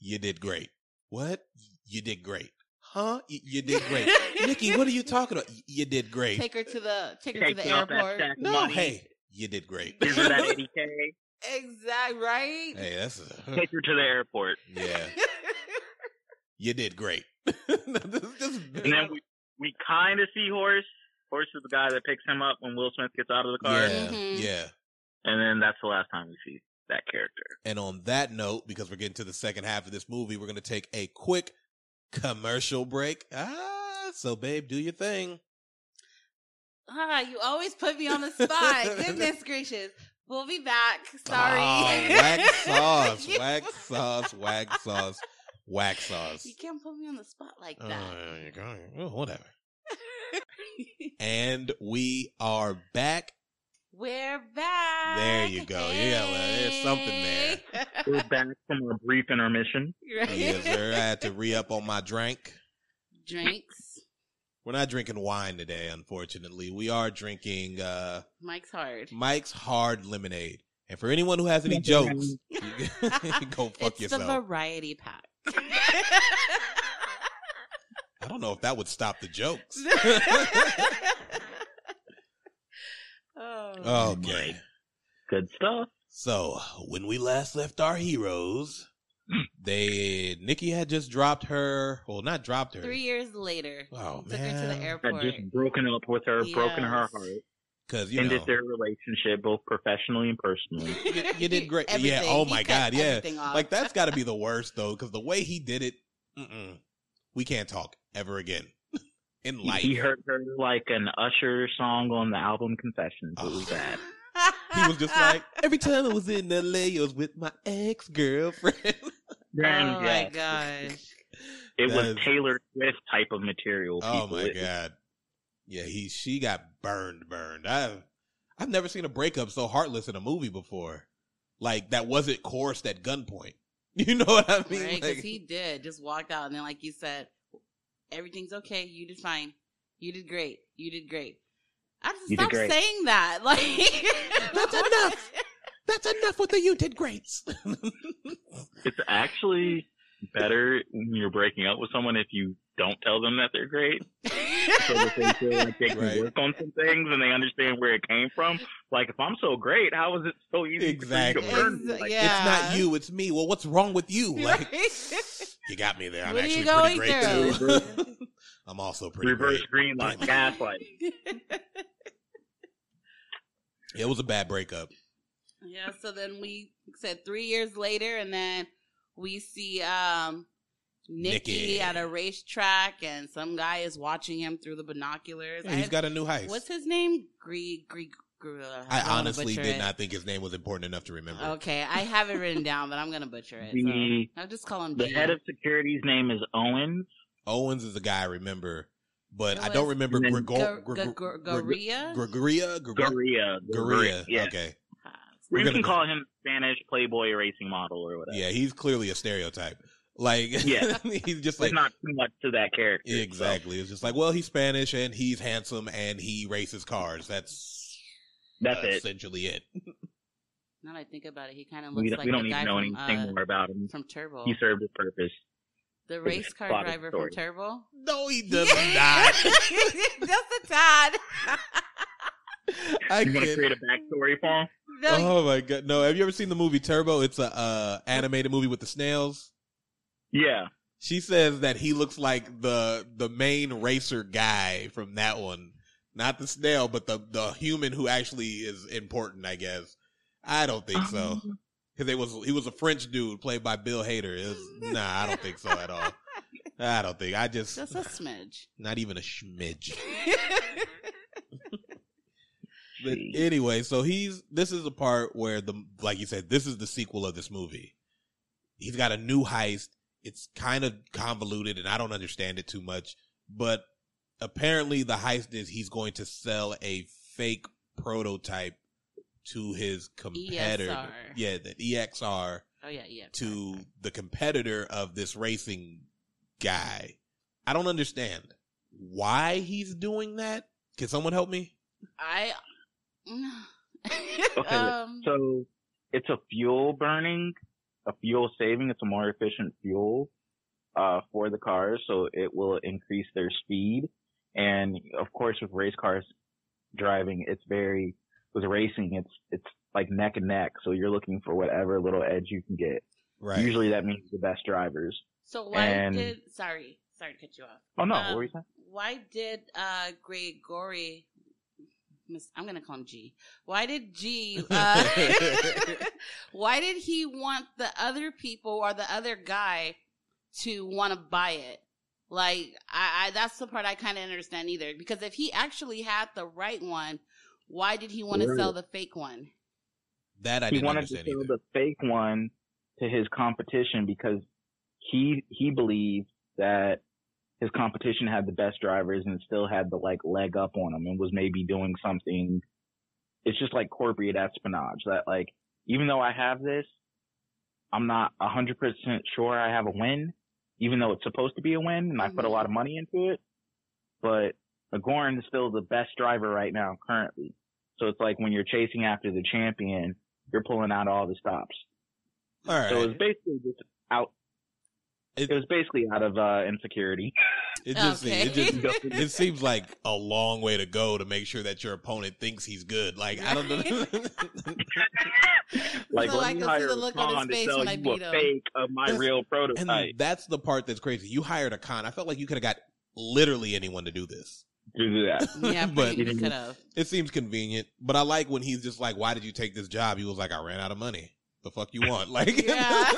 S5: You did great. What? You did great. Huh? Y- You did great. Nikki, what are you talking about? You did great.
S6: take her to the take her
S7: Take
S6: to the
S7: me off that
S6: airport.
S5: no,
S7: money.
S5: hey, you did great.
S7: Give her that 80k.
S6: Exact right.
S5: Hey, that's a,
S7: Take her to the airport.
S5: yeah. You did great. This- this-
S7: And then we we kind of see Horse. Horse is the guy that picks him up when Will Smith gets out of the car.
S5: yeah,
S6: Mhm.
S5: yeah.
S7: And then that's the last time we see that character.
S5: And on that note, because we're getting to the second half of this movie, we're going to take a quick commercial break. Ah, so babe, do your thing.
S6: ah, you always put me on the spot. Goodness gracious. We'll be back. Sorry.
S5: Oh, wax sauce, wax sauce, wax sauce, wax sauce.
S6: You can't put me on the spot like
S5: Oh,
S6: that.
S5: you're going- oh, whatever. And we are back.
S6: We're back.
S5: There you go. Yeah, well, there's something there.
S7: We're back from a brief intermission.
S6: right?
S5: Yes, sir. I had to re up on my drink.
S6: Drinks.
S5: We're not drinking wine today, unfortunately. We are drinking uh
S6: Mike's hard.
S5: Mike's Hard Lemonade. And for anyone who has any jokes, go fuck
S6: it's
S5: yourself.
S6: It's the variety pack.
S5: I don't know if that would stop the jokes.
S6: oh.
S5: oh okay.
S7: Good stuff.
S5: So when we last left our heroes, hmm. they Nicky had just dropped her. Well, not dropped her.
S6: Three years later,
S5: Oh
S6: took her to the
S5: man,
S7: Had
S6: airport.
S7: just broken up with her, broken her heart,
S5: because you
S7: ended
S5: know
S7: their relationship both professionally and personally.
S5: you, you did great. yeah. Oh my
S6: cut
S5: god. Yeah.
S6: off.
S5: Like that's got to be the worst though, because the way he did it, mm-mm, we can't talk ever again in
S7: He-
S5: life.
S7: He heard her like an Usher song on the album Confessions. It was
S5: Oh.
S7: bad.
S5: He was just like every time I was in LA, I was with my ex girlfriend.
S6: oh my
S7: yeah,
S6: gosh.
S7: It was
S5: That's-
S7: Taylor Swift type of material.
S5: Oh my
S7: It-
S5: god. Yeah, he she got burned, burned. I've I've never seen a breakup so heartless in a movie before. Like that wasn't coursed at gunpoint. You know what I mean?
S6: Right? Because
S5: Like-
S6: he did just walked out, and then, like you said, everything's okay. You did fine. You did great. You did great. I just
S7: You
S6: stop saying that. Like
S5: That's enough. That's enough with the you did greats.
S7: It's actually better when you're breaking up with someone if you don't tell them that they're great, so that they feel like they can
S5: Right.
S7: work on some things and they understand where it came from. Like if I'm so great, how is it so easy
S5: Exactly.
S7: for you to burn Like,
S6: yeah.
S5: It's not you, it's me. Well, what's wrong with you? Like
S6: Right?
S5: You got me there. I'm
S6: What
S5: actually pretty
S6: going
S5: great too. I'm also pretty
S7: reverse
S5: great.
S7: green light, gaslight.
S5: It was a bad breakup.
S6: yeah. So then we said three years later, and then we see um Nicky,
S5: Nicky.
S6: at a racetrack, and some guy is watching him through the binoculars.
S5: Yeah,
S6: I
S5: he's
S6: had-
S5: got a new heist.
S6: What's his name? Greeg. Greeg. Gre-
S5: I honestly did
S6: it.
S5: not think his name was important enough to remember.
S6: Okay, I have it written down, but I'm gonna butcher it.
S7: The-
S6: so I'll just call him
S7: The
S6: G.
S7: head of security's name is Owens.
S5: Owens is a guy I remember, but I don't remember? Gregoria, Gregor-
S7: Goria.
S5: Goria.
S7: Yeah.
S5: Okay,
S6: Ah,
S5: We're
S7: You
S5: gonna
S7: can call him Spanish Playboy racing model or whatever.
S5: yeah, he's clearly a stereotype. Like,
S7: Yeah.
S5: he's just
S7: There's
S5: like
S7: not too much to that character. so.
S5: exactly. It's just like, well, he's Spanish and he's handsome and he races cars. That's
S7: That's it.
S5: essentially it.
S6: Now that I think about it, he kind of
S7: We
S6: looks
S7: don't,
S6: like
S7: we don't
S6: the
S7: need
S6: guy
S7: to know
S6: from,
S7: anything
S6: uh,
S7: more about him.
S6: from Turbo,
S7: He served his purpose.
S6: the race car
S7: plot of the
S6: driver from. Turbo.
S5: No, he does
S6: Yeah.
S5: not.
S6: Just a tad.
S5: I
S7: You want to create a backstory for him?
S6: No,
S5: Oh my god! No, have you ever seen the movie Turbo? It's a uh, animated movie with the snails.
S7: Yeah.
S5: She says that he looks like the the main racer guy from that one, not the snail, but the the human who actually is important. I guess. I don't think so
S7: Um,
S5: because it was he was a French dude played by Bill Hader. It was, nah, I don't think so at all. I don't think. I just
S6: just a smidge.
S5: not even a schmidge. But anyway, so he's this is the part where the like you said, this is the sequel of this movie. He's got a new heist. It's kind of convoluted and I don't understand it too much, but apparently the heist is he's going to sell a fake prototype to his competitor.
S6: EXR.
S5: Yeah, the EXR
S6: oh yeah, yeah.
S5: to the competitor of this racing guy. I don't understand why he's doing that. Can someone help me?
S6: I.
S7: Okay,
S6: um,
S7: So it's a fuel burning, a fuel saving. It's a more efficient fuel uh, for the cars, so it will increase their speed. And of course, with race cars driving, it's very with racing, it's it's like neck and neck. So you're looking for whatever little edge you can get.
S5: Right.
S7: Usually, that means the best drivers.
S6: so why
S7: and-
S6: did? Sorry, sorry to cut you off.
S7: Oh no,
S6: Um,
S7: what were you saying?
S6: Why did uh Gregory? I'm gonna call him G. Why did G? Uh, why did he want the other people or the other guy to want to buy it? Like, I, I that's the part I kind of understand either. Because if he actually had the right one, why did he want to sell the fake one?
S5: that I
S7: he
S5: didn't
S7: wanted to sell
S5: either.
S7: the fake one to his competition because he he believed that his competition had the best drivers and still had the like leg up on him and was maybe doing something. It's just like corporate espionage that like even though I have this, I'm not a hundred percent sure I have a win, even though it's supposed to be a win and I put a lot of mm-hmm. money into it. But McGoran is still the best driver right now currently. So it's like when you're chasing after the champion, you're pulling out all the stops.
S5: All right.
S7: So it was basically just out.
S5: It-
S7: It, was basically out of uh, insecurity.
S5: It just
S6: Okay.
S5: it just it seems like a long way to go to make sure that your opponent thinks he's good. Like I don't know.
S7: like
S6: So
S7: let
S6: I
S7: me
S6: can see
S7: hire
S6: the
S7: a
S6: look on
S7: con to sell you a fake of my
S5: That's-
S7: real
S5: and
S7: prototype.
S5: that's the part that's crazy. You hired a con. I felt like you could have got literally anyone to do this.
S7: to do that.
S6: Yeah,
S5: But-
S6: but you could have.
S5: It seems convenient, but I like when he's just like, "Why did you take this job?" He was like, "I ran out of money. The fuck you want? Like,
S6: Yeah.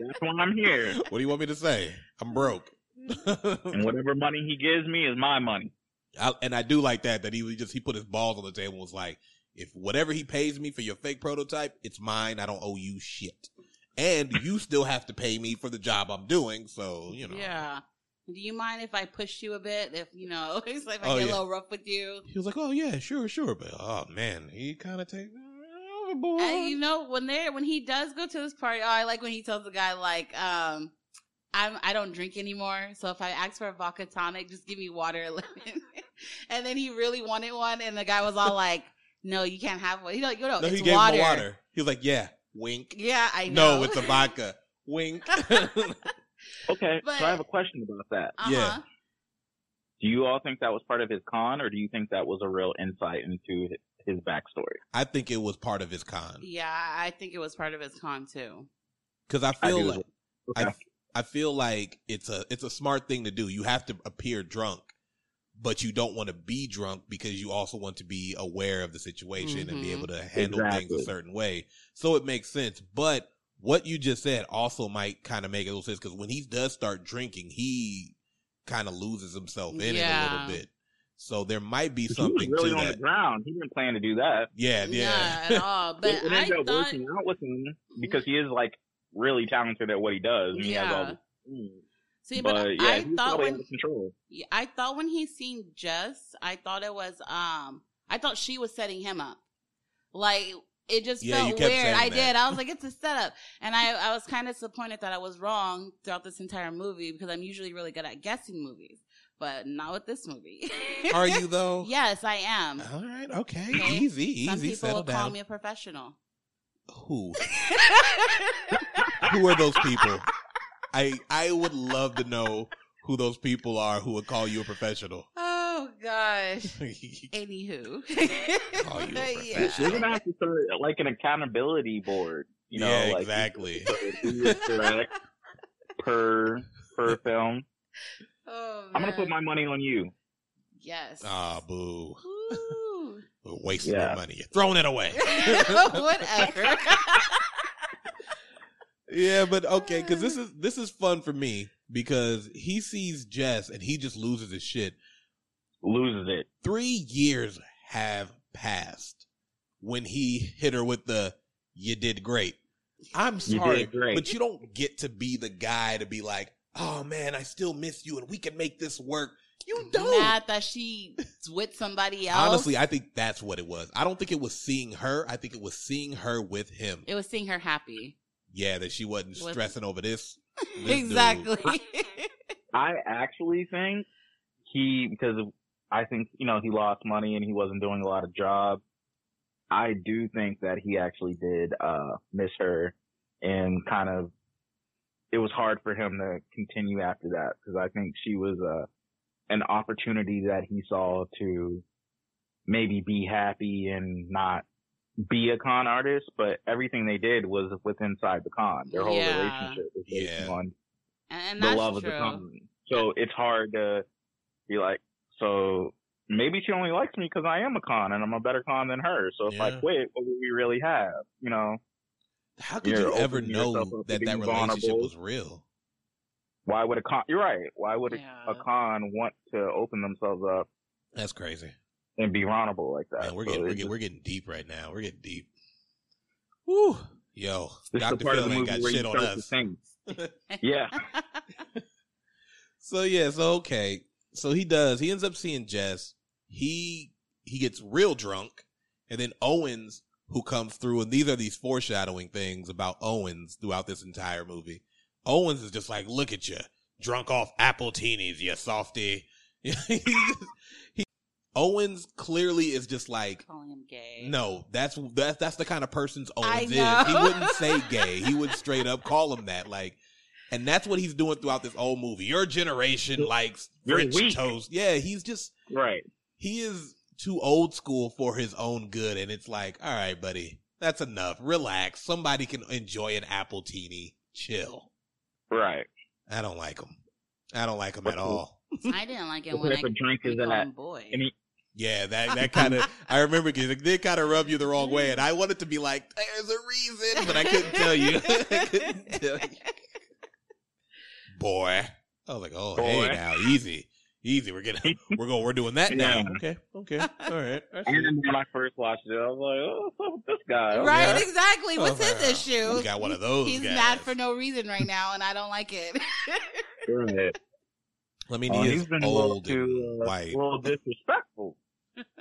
S7: That's why I'm here.
S5: what do you want me to say? I'm broke." Mm-hmm.
S7: And whatever money he gives me is my money.
S5: I, and I do like that that he was just he put his balls on the table and was like, if whatever he pays me for your fake prototype, it's mine. I don't owe you shit, and you still have to pay me for the job I'm doing. So you know,
S6: Yeah. Do you mind if I push you a bit? If you know, it's like if I
S5: Oh,
S6: get
S5: yeah.
S6: a little rough with you.
S5: He was like, "Oh yeah, sure, sure," but oh man, he kind of take overboard.
S6: And you know, when they when he does go to this party, oh, I like when he tells the guy like, um, I'm I don't drink anymore, so if I ask for a vodka tonic, just give me water and lemon. and then he really wanted one, and the guy was all like, "No, you can't have one." You know, you know,
S5: no,
S6: it's
S5: he gave
S6: water.
S5: him water. He was like, "Yeah, wink."
S6: Yeah, I know.
S5: No, it's a vodka. Wink.
S7: Okay,
S6: But-
S7: so I have a question about that.
S6: Uh-huh.
S5: Yeah.
S7: Do you all think that was part of his con, or do you think that was a real insight into his, his backstory?
S5: I think it was part of his con
S6: Yeah, I think it was part of his con too.
S5: because I
S7: I
S5: feel
S7: do as
S5: like.
S7: Okay.
S5: I I feel like it's a it's a smart thing to do. You have to appear drunk, but you don't want to be drunk because you also want to be aware of the situation and be
S6: Mhm.
S5: able to handle things a certain way. So it makes sense. But what you just said also might kind of make a little sense because when he does start drinking, he kind of loses himself in it a little bit. So there might be something.
S7: he was really
S5: to
S7: on
S5: that.
S7: the ground. He didn't plan to do that.
S5: Yeah,
S6: Not
S5: yeah.
S6: at all. But
S7: it, it
S6: I
S7: ended up
S6: thought,
S7: working out with him because he is like really talented at what he does. And he has all
S6: Yeah.
S7: mm.
S6: see, but,
S7: but, yeah,
S6: I thought
S7: probably
S6: when
S7: control.
S6: I thought when he seen Jess, I thought it was um I thought she was setting him up. Like it just
S5: Yeah,
S6: felt weird. I
S5: that.
S6: did. I was like, it's a setup. And I, I was kind of disappointed that I was wrong throughout this entire movie because I'm usually really good at guessing movies. But not with this movie.
S5: Are you though?
S6: yes, I am.
S5: All right. Okay.
S6: Okay.
S5: Easy.
S6: Some
S5: Easy.
S6: people
S5: Settle
S6: will call me a professional.
S5: Who? Who are those people? I I would love to know who those people are who would call you a professional.
S6: oh gosh.
S5: yeah,
S6: Anywho.
S5: Call you a
S7: They're gonna have to start like an accountability board. You know, like
S5: exactly.
S7: who is correct per per film.
S6: Oh,
S7: I'm gonna put my money on you.
S6: Yes.
S5: Ah, boo.
S6: Ooh.
S5: We're wasting
S7: Yeah.
S5: your money. You're throwing it away.
S6: Whatever.
S5: yeah, but okay, because this is this is fun for me because he sees Jess and he just loses his shit.
S7: Loses it.
S5: Three years have passed when he hit her with the "You did great." I'm
S7: You
S5: sorry,
S7: did great.
S5: but you don't get to be the guy to be like, "Oh man, I still miss you, and we can make this work." You don't.
S6: Mad that she's with somebody else.
S5: Honestly, I think that's what it was. I don't think it was seeing her. I think it was seeing her with him.
S6: it was seeing her happy.
S5: Yeah, that she wasn't
S6: Was-
S5: stressing over this. dude.
S6: exactly.
S7: I actually think he because I think you know he lost money and he wasn't doing a lot of jobs. I do think that he actually did uh miss her and kind of it was hard for him to continue after that because I think she was uh an opportunity that he saw to maybe be happy and not be a con artist, but everything they did was with inside the con. Their whole
S6: Yeah.
S7: relationship was based
S5: Yeah.
S7: on
S6: and
S7: the love
S6: true.
S7: of the company. So it's hard to be like, so maybe she only likes me because I am a con and I'm a better con than her. So if I
S5: Yeah.
S7: quit, what would we really have? You know,
S5: How could
S7: You're
S5: you ever know
S7: yourself up to
S5: that that relationship
S7: vulnerable.
S5: was real?
S7: why would a con? You're right. Why would a,
S6: Yeah.
S7: a con want to open themselves up
S5: That's crazy.
S7: and be vulnerable like that?
S5: Man, we're
S7: So
S5: getting we're
S7: it
S5: getting,
S7: just-
S5: we're getting deep right now. We're getting deep. Woo, yo,
S7: this is the
S5: Doctor Phil ain't got shit on us.
S7: Yeah,
S5: So yeah, so okay, so he does. He ends up seeing Jess. He he gets real drunk, and then Owens, who comes through, and these are these foreshadowing things about Owens throughout this entire movie. Owens is just like, look at you, drunk off appletinis, you softy. He he- Owens clearly is just like
S6: Calling him gay.
S5: no, that's that's that's the kind of person's
S6: I
S5: Owens is. He wouldn't say gay. He would straight up call him that. Like, and that's what he's doing throughout this whole movie. Your generation likes
S7: You're
S5: French
S7: weak.
S5: toast. Yeah, he's just
S7: Right.
S5: he is too old school for his own good, and it's like, all right, buddy, that's enough. Relax. Somebody can enjoy an appletini. Chill.
S7: Right.
S5: I don't like him. I don't like him at all.
S6: I didn't like it
S7: What
S6: when I
S7: type of drink is that?
S6: boy.
S7: And he,
S5: Yeah, that that kind of I remember because it did kind of rub you the wrong way, and I wanted to be like, "There's a reason," but I couldn't tell you. I couldn't tell you. Boy, I was like, "Oh, hey, now easy, easy. We're getting, we're going, we're doing that now."
S7: Yeah.
S5: Okay, okay, all right. I see.
S7: and when I first watched it, I was like, "Oh, what's up with this guy?" Okay.
S6: Right, exactly. What's
S5: Oh,
S6: his issue?
S5: He's got one of those
S6: He's
S5: guys.
S6: mad for no reason right now, and I don't like it.
S7: Right.
S5: I mean,
S7: Oh,
S5: he
S7: he's
S5: is
S7: been a little
S5: old
S7: too uh,
S5: white.
S7: a little disrespectful.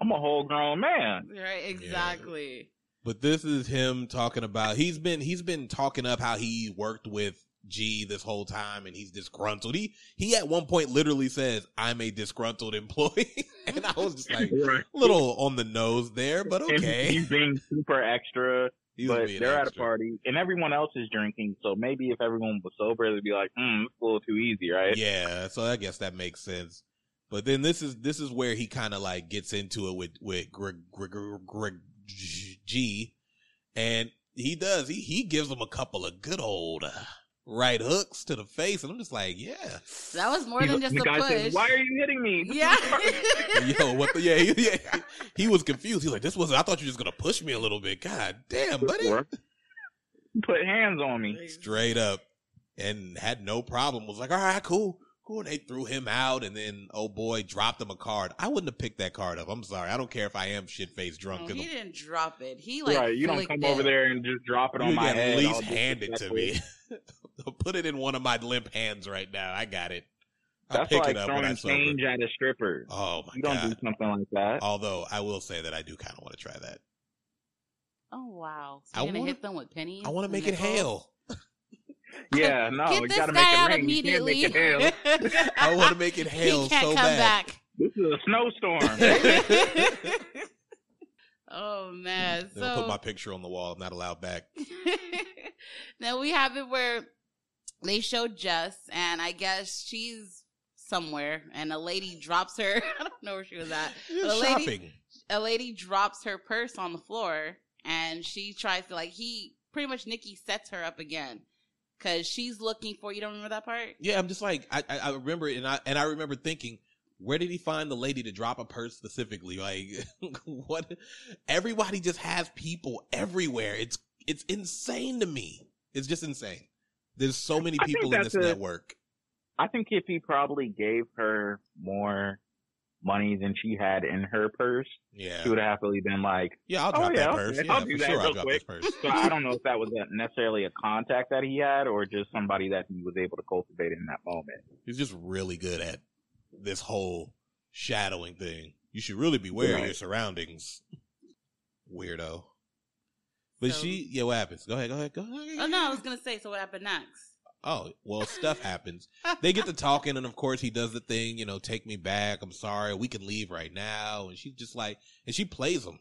S7: I'm a whole grown man.
S6: right, exactly.
S5: But this is him talking about he's been he's been talking up how he worked with G this whole time and he's disgruntled. He he at one point literally says, I'm a disgruntled employee. and I was just like
S7: Right.
S5: a little on the nose there, but
S7: And
S5: okay.
S7: he's being super extra,
S5: He was
S7: but they're at a party, and everyone else is drinking. So maybe if everyone was sober, they'd be like, "Hmm, it's a little too easy, right?"
S5: Yeah, so I guess that makes sense. But then this is this is where he kind of like gets into it with with Greg, Greg, Greg G, and he does he he gives him a couple of good old right hooks to the face, and I'm just like, yeah,
S6: That was more
S7: He's-
S6: than just
S7: the
S6: a
S7: guy
S6: push.
S7: says, "Why are you hitting me?"
S6: yeah.
S5: yo, what the yeah, he, yeah, he was confused. He's like, this wasn't. I thought you were just gonna push me a little bit. God damn, buddy,
S7: Put hands on me.
S5: straight up, and had no problem. Was like, all right, cool. Cool, and they threw him out, and then oh boy, dropped him a card. I wouldn't have picked that card up. I'm sorry. I don't care if I am shit faced drunk.
S6: No,
S5: 'cause
S6: he didn't drop it. He like
S7: right, you don't come
S6: it.
S7: over there and just drop it on my head.
S5: at least hand it to me.
S7: disrespectful.
S5: Put it in one of my limp hands right now. I got it. I'll
S7: That's
S5: pick
S7: like
S5: it up when I
S7: throwing
S5: sober.
S7: change at a stripper.
S5: Oh my
S7: you don't do something like that.
S5: Although I will say that I do kind of want to try that.
S6: Oh wow!
S5: I
S6: So you're gonna
S5: wanna-
S6: hit them with pennies.
S5: I want to make it hail.
S7: Yeah, no,
S6: Get
S7: we gotta
S6: guy
S7: make it
S6: out
S7: rain. You can't
S6: immediately.
S7: make it hail.
S5: I want to make it hail
S6: he can't
S5: so
S6: come
S5: bad.
S6: back.
S7: This is a snowstorm.
S6: oh man!
S5: Then I'll put my picture on the wall. I'm not allowed back.
S6: now we have it where they show Jess, and I guess she's somewhere, and a lady drops her. I don't know where she was at. A lady-
S5: shopping.
S6: A lady drops her purse on the floor, and she tries to like he pretty much Nicky sets her up again because she's looking for. You don't remember that part?
S5: Yeah, I'm just like I, I, I remember it, and I and I remember thinking, where did he find the lady to drop a purse specifically? Like, what? Everybody just has people everywhere. It's it's insane to me. It's just insane. There's so many people in this
S7: a-
S5: network.
S7: I think if he probably gave her more money than she had in her purse,
S5: Yeah,
S7: she would have happily been like,
S5: yeah. I'll
S7: Oh,
S5: drop
S7: yeah,
S5: that
S7: okay.
S5: purse.
S7: I'll do
S5: for
S7: that
S5: sure. I'll
S7: real
S5: drop
S7: quick.
S5: purse.
S7: So I don't know if that was a, necessarily a contact that he had or just somebody that he was able to cultivate in that moment.
S5: He's just really good at this whole shadowing thing. You should really be aware of your surroundings, weirdo. But
S6: So-
S5: she, yeah, what happens? Go ahead, go ahead, go ahead.
S6: Oh no, I was gonna say. So what happened next?
S5: Oh, well, stuff happens. They get to talking, and of course, he does the thing, you know, take me back. I'm sorry. We can leave right now. And she's just like, and she plays him.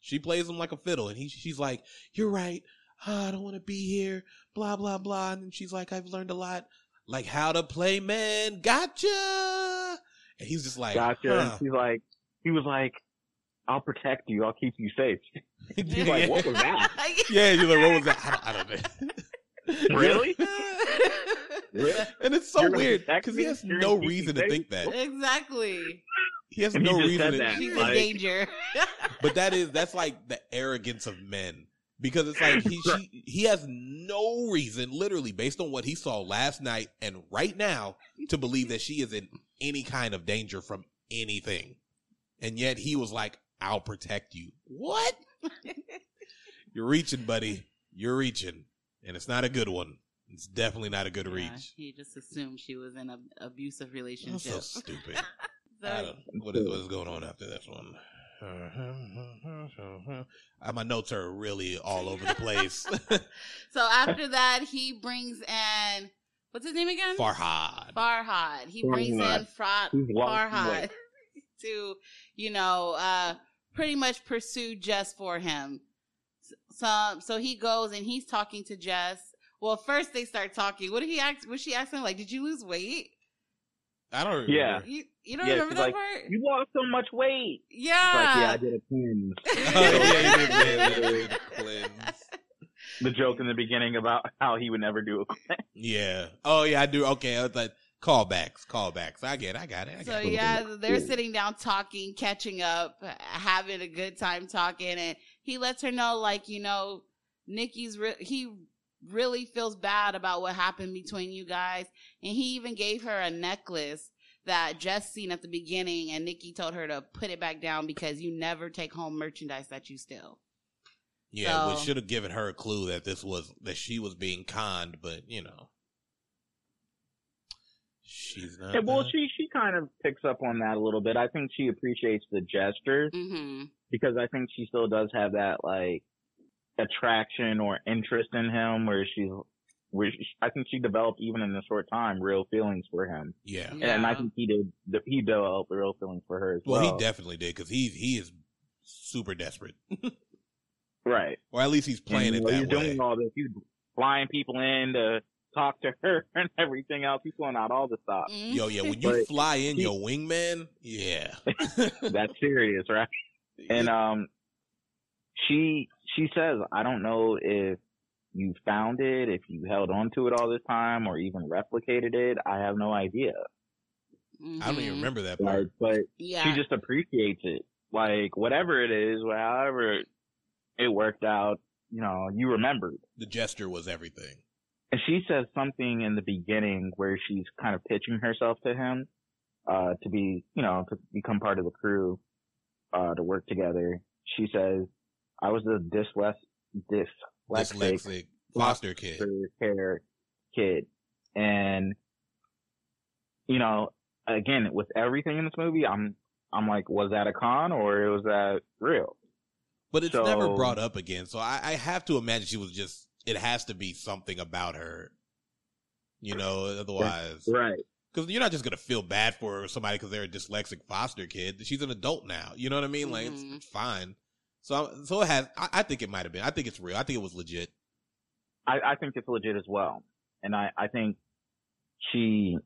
S5: She plays him like a fiddle. And he, she's like, You're right. Ah, I don't want to be here. Blah, blah, blah. And then she's like, I've learned a lot, like how to play man. Gotcha. And he's just like,
S7: Gotcha.
S5: huh.
S7: And she's like, he was like, I'll protect you. I'll keep you safe. She's
S5: yeah.
S7: like, what was that?
S5: Yeah, you're like, What was that? I don't, I don't know.
S7: Really? Really?
S5: And it's so
S7: You're
S5: weird because he has no
S7: gonna keep me
S5: reason to think that.
S6: exactly.
S5: He has
S7: And
S5: no
S7: just
S5: reason
S7: said
S5: to
S7: that.
S6: She's
S7: Like-
S6: in danger.
S5: But that is that's like the arrogance of men because it's like he she, he has no reason, literally based on what he saw last night and right now, to believe that she is in any kind of danger from anything, and yet he was like, "I'll protect you." What? You're reaching, buddy. You're reaching, and it's not a good one. It's definitely not a good
S6: Yeah,
S5: reach.
S6: he just assumed she was in an abusive
S5: That's
S6: relationship.
S5: so stupid. I don't, what is what is going on after this one? Uh, my notes are really all over the place.
S6: So after that, he brings in what's his name again?
S5: Farhad.
S6: Farhad. He brings in
S7: Farhad.
S6: Fra- Farhad. to, you know, uh, pretty much pursue Jess for him. So, so he goes and he's talking to Jess. Well, first they start talking. What did he ask? Was she asking like, "Did you lose weight?"
S5: I don't remember.
S7: Yeah.
S6: You you don't
S7: Yeah,
S6: remember that
S7: like,
S6: part?
S7: You lost so much weight.
S6: yeah.
S7: Like, yeah, I did a cleanse.
S5: Oh, yeah, you did, yeah, yeah, cleanse.
S7: The joke in the beginning about how he would never do a cleanse.
S5: Yeah. Oh yeah, I do. Okay, I was like callbacks, callbacks. I get, it, I got it. I
S6: So
S5: got it.
S6: yeah, they're sitting down talking, catching up, having a good time talking, and he lets her know, like you know, Nicky's re- he really feels bad about what happened between you guys, and he even gave her a necklace that Jess seen at the beginning, and Nicky told her to put it back down because you never take home merchandise that you steal.
S5: Yeah, we
S6: So-
S5: should have given her a clue that this was that she was being conned, but you know, she's not.
S7: Yeah, well,
S5: that.
S7: she she kind of picks up on that a little bit. I think she appreciates the gestures
S6: Mm-hmm.
S7: because I think she still does have that like attraction or interest in him, where she's where she, I think she developed even in a short time real feelings for him,
S5: yeah.
S7: and I think he did he developed real feelings for her as
S5: Well,
S7: well.
S5: he definitely did because he he is super desperate,
S7: right.
S5: or at least he's playing
S7: And,
S5: it
S7: you know,
S5: that
S7: he's
S5: way.
S7: doing all this. He's flying people in to talk to her and everything else. He's pulling out all the stops.
S6: Mm-hmm.
S5: Yo, yeah, when you
S7: But
S5: fly in
S7: he-
S5: your wingman, yeah,
S7: That's serious, right? And um, she she says, I don't know if you found it, if you held on to it all this time, or even replicated it. I have no idea.
S5: I don't even remember that
S7: Like,
S5: part.
S7: but
S6: Mm-hmm. Yeah.
S7: she just appreciates it. Like whatever it is, however it worked out, you know, you remembered.
S5: The gesture was everything.
S7: And she says something in the beginning where she's kind of pitching herself to him, uh, to be, you know, to become part of the crew, uh, to work together. She says, I was a dyslex, dyslexic
S5: Dyslexic foster kid.
S7: care kid. And, you know, again, with everything in this movie, I'm, I'm like, was that a con or was that real?
S5: But it's never brought up again. So I, I have to imagine she was just. It has to be something about her, you know. Otherwise,
S7: Right.
S5: because you're not just gonna feel bad for somebody because they're a dyslexic foster kid. She's an adult now. You know what I mean? Like it's,
S6: Mhm.
S5: it's fine. So so it has. I, I think it might have been. I think it's real. I think it was legit.
S7: I, I think it's legit as well. And I, I think she,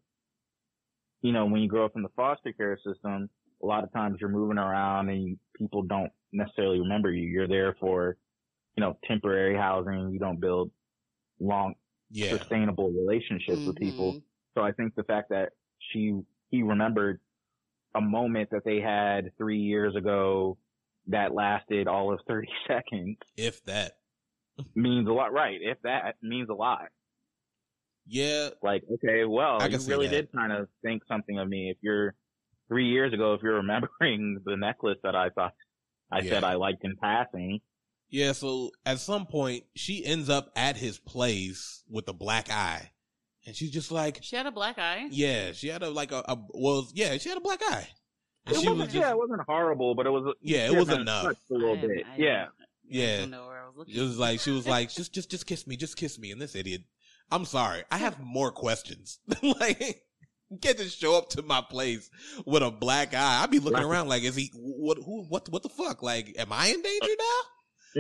S7: you know, when you grow up in the foster care system, a lot of times you're moving around and you, people don't necessarily remember you. You're there for, you know, temporary housing. You don't build long,
S5: Yeah.
S7: sustainable relationships with people.
S6: Mhm.
S7: So I think the fact that she, he remembered a moment that they had three years ago that lasted all of 30 seconds
S5: If that.
S7: means a lot. Right. If that means a lot.
S5: Yeah.
S7: like, okay, well,
S5: I
S7: you really
S5: that.
S7: did kind of think something of me. If you're three years ago, if you're remembering the necklace that I thought I
S5: Yeah.
S7: said I liked in passing,
S5: Yeah. So at some point, she ends up at his place with a black eye, and she's just like,
S6: She had a black eye.
S5: yeah, she had a like a, a well, yeah, she had a black eye, and
S7: it
S5: she
S7: wasn't,
S5: was just
S7: yeah, it wasn't horrible, but it was
S5: Yeah, it was enough.
S7: a little
S6: I
S7: bit.
S6: I
S7: yeah,
S6: I
S5: Yeah.
S6: don't know where I was looking.
S5: It was like she was like, just just just kiss me, just kiss me. And this idiot, I'm sorry, I have more questions. like, you can't just show up to my place with a black eye. I'd be looking around like, is he what? Who? What? What the fuck? Like, am I in danger uh, now?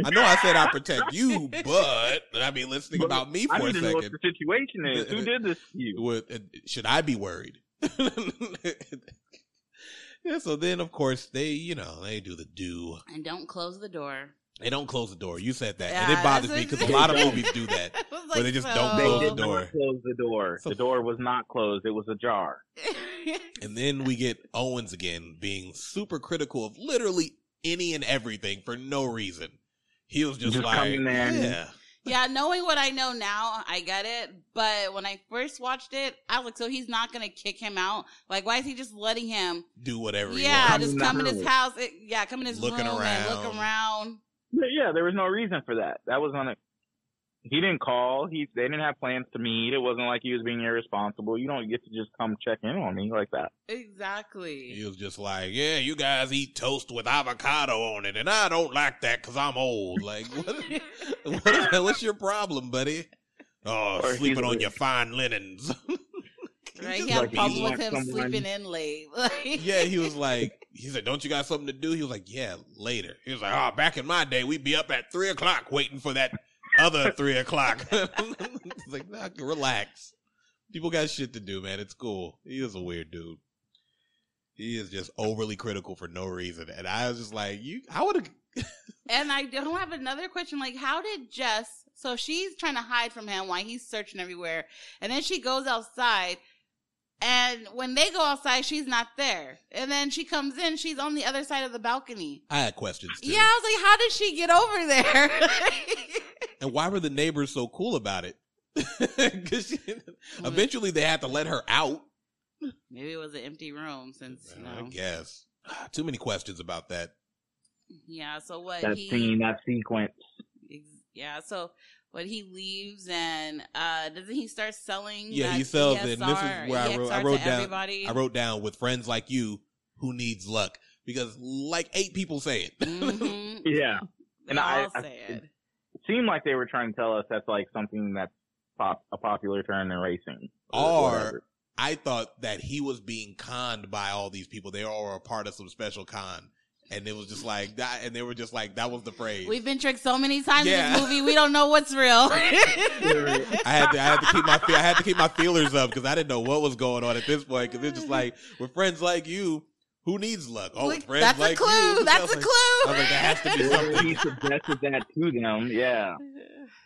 S5: I know I said I protect you, but I mean, let's think
S7: But
S5: about me
S7: I
S5: for a
S7: need to know what the situation is. Who did this to you?
S5: Uh, should I be worried? yeah. So then, of course, they you know they do the do.
S6: and don't close the door.
S5: They don't close the door. You said that, and it bothers me because a lot of movies do that.
S6: I was
S5: Where they just don't
S7: They
S5: close the door.
S7: not close the door.
S5: So-
S7: the door was not closed. It was ajar.
S5: And then we get Owens again being super critical of literally any and everything for no reason. He was just,
S7: Just
S5: like,
S7: coming there
S5: yeah,
S6: yeah, knowing what I know now, I get it. But when I first watched it, I was like, so he's not gonna kick him out? Like, why is he just letting him?
S5: do whatever. he
S6: yeah,
S5: wants.
S6: just
S7: Come
S6: come
S7: in
S6: in his house. It- yeah, come in his
S5: Looking
S6: room and look
S5: around.
S6: around.
S7: But yeah, there was no reason for that. That was on a. He didn't call. He they didn't have plans to meet. It wasn't like he was being irresponsible. You don't get to just come check in on me like that.
S6: Exactly.
S5: He was just like, yeah, you guys eat toast with avocado on it, and I don't like that because I'm old. Like, what, what the hell is your problem, buddy? Oh,
S7: Or
S5: sleeping on
S7: like-
S5: your fine linens.
S6: Right,
S5: Just
S6: he had
S7: like he
S6: problem with him
S7: someone-
S6: sleeping in late.
S5: Yeah, he was like, he said, "Don't you got something to do?" He was like, "Yeah, later." He was like, "Oh, back in my day, we'd be up at three o'clock waiting for that other three o'clock." it's like, nah, relax. People got shit to do, man. It's cool. He is a weird dude. He is just overly critical for no reason, and I was just like, "You, I would have."
S6: And I don't have another question. Like, how did Jess? So she's trying to hide from him while he's searching everywhere, and then she goes outside. And when they go outside, she's not there. And then she comes in, she's on the other side of the balcony.
S5: I had questions too.
S6: Yeah, I was like, how did she get over there?
S5: And why were the neighbors so cool about it? Because eventually they had to let her out.
S6: Maybe it was an empty room since, you
S5: I guess. Too many questions about that.
S6: Yeah, so what
S7: That
S6: he.
S7: scene, that sequence.
S6: Yeah, so when he leaves and uh doesn't he start selling?
S5: Yeah,
S6: that
S5: he sells it. And this is where I wrote, I wrote down.
S6: Everybody?
S5: I wrote down with friends like you who needs luck because like eight people say it.
S6: Mhm.
S7: Yeah.
S6: They
S7: And I-
S6: all
S7: I-
S6: say it.
S7: It seemed like they were trying to tell us that's like something that's pop, a popular term in racing.
S5: Or-
S7: whatever.
S5: I thought that he was being conned by all these people. They all were a part of some special con. And it was just like that, and they were just like that was the phrase.
S6: We've been tricked so many times in
S5: Yeah.
S6: this movie. We don't know what's real.
S5: I had to, I had to keep my, I had to keep my feelers up because I didn't know what was going on at this point. Because it's just like with friends like you, who needs luck? Oh, with
S6: Like,
S5: friends
S6: that's
S5: like
S6: a clue.
S5: you.
S6: That's a
S5: like-
S6: clue.
S5: I was like, that has to be something.
S7: he suggested that to them, yeah.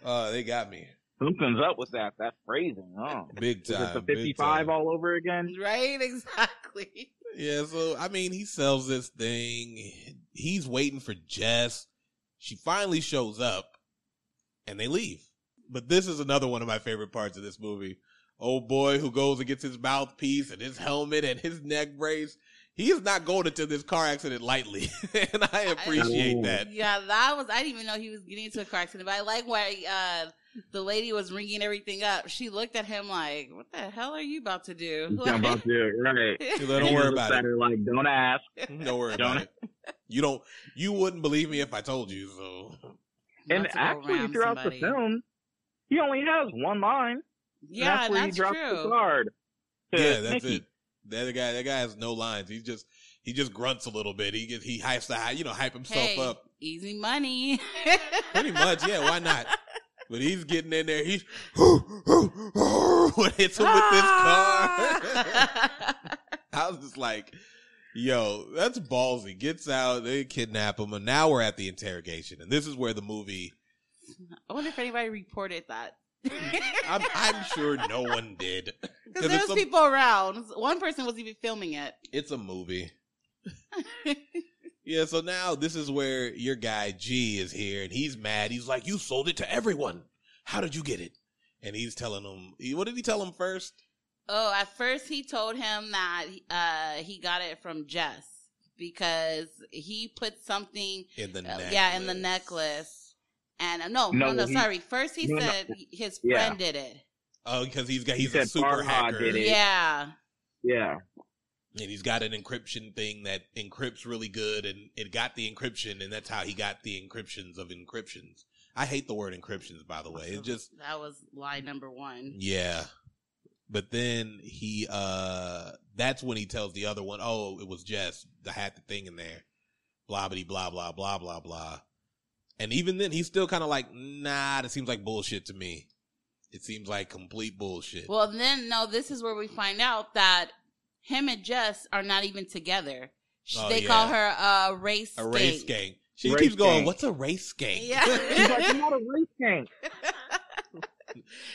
S5: Uh, they got me
S7: Something's up with that. That phrasing. Oh.
S5: big
S7: Is it
S5: time.
S7: the
S5: big
S7: 55 all over again?
S6: right? Exactly.
S5: Yeah, so I mean, he sells this thing. He's waiting for Jess. She finally shows up, and they leave. But this is another one of my favorite parts of this movie. Old boy who goes and gets his mouthpiece and his helmet and his neck brace. He is not going into this car accident lightly, and I appreciate
S7: Ooh.
S5: that.
S6: Yeah, that was. I didn't even know he was getting into a car accident. But I like why uh, the lady was ringing everything up. She looked at him like, "What the hell are you about to do?"
S7: I'm about to, right.
S5: He's like, Don't worry about it.
S7: Like, don't ask.
S5: Don't worry
S7: Don't-
S5: about it. You don't. You wouldn't believe me if I told you. So
S7: And
S6: Not to go
S7: actually, throughout
S6: somebody.
S7: the film, he only has one line. and
S6: yeah,
S7: that's where
S6: that's
S7: he drops
S6: true.
S7: the card.
S5: yeah, that's
S7: Mickey.
S5: it. That other guy, that guy has no lines. He's just he just grunts a little bit. He gets he hypes the you know, hype himself
S6: Hey,
S5: up.
S6: easy money.
S5: Pretty much, yeah. Why not? But he's getting in there. He's what hits him with this car. Ah. I was just like, yo, that's ballsy. Gets out, they kidnap him, and now we're at the interrogation. And this is where the movie.
S6: I wonder if anybody reported that.
S5: I'm, I'm sure no one did.
S6: Because there was
S5: a-
S6: people around. One person was even filming it.
S5: It's a movie. Yeah, so now this is where your guy G is here and he's mad. He's like, You sold it to everyone. How did you get it? And he's telling him, what did he tell him first?
S6: Oh, at first he told him that uh, he got it from Jess because he put something,
S5: In the
S6: uh,
S5: necklace.
S6: yeah, in the necklace. And uh, no, no,
S7: No,
S6: no,
S7: he-
S6: sorry. First he
S7: no, no.
S6: said his
S7: Yeah.
S6: friend did it.
S5: Oh, because he's got
S7: He
S5: he's a
S7: said
S5: super
S7: Farhad
S5: hacker.
S7: did it.
S6: Yeah.
S7: Yeah.
S5: And he's got an encryption thing that encrypts really good and it got the encryption and that's how he got the encryptions of encryptions. I hate the word encryptions by the way. It just
S6: that was lie number one.
S5: Yeah. But then he uh that's when he tells the other one, Oh, it was Jess that had the thing in there. Blah blah blah blah blah blah blah. And even then he's still kinda like, nah, that seems like bullshit to me. It seems like complete bullshit.
S6: Well, then no, this is where we find out that him and Jess are not even together. Sh-
S5: Oh,
S6: they
S5: yeah.
S6: call her a race
S5: a race
S6: skank.
S5: gang. She
S7: Race
S5: keeps going,
S7: gang.
S5: What's a race gang?
S7: He's
S6: Yeah.
S7: like, I'm not a race tank.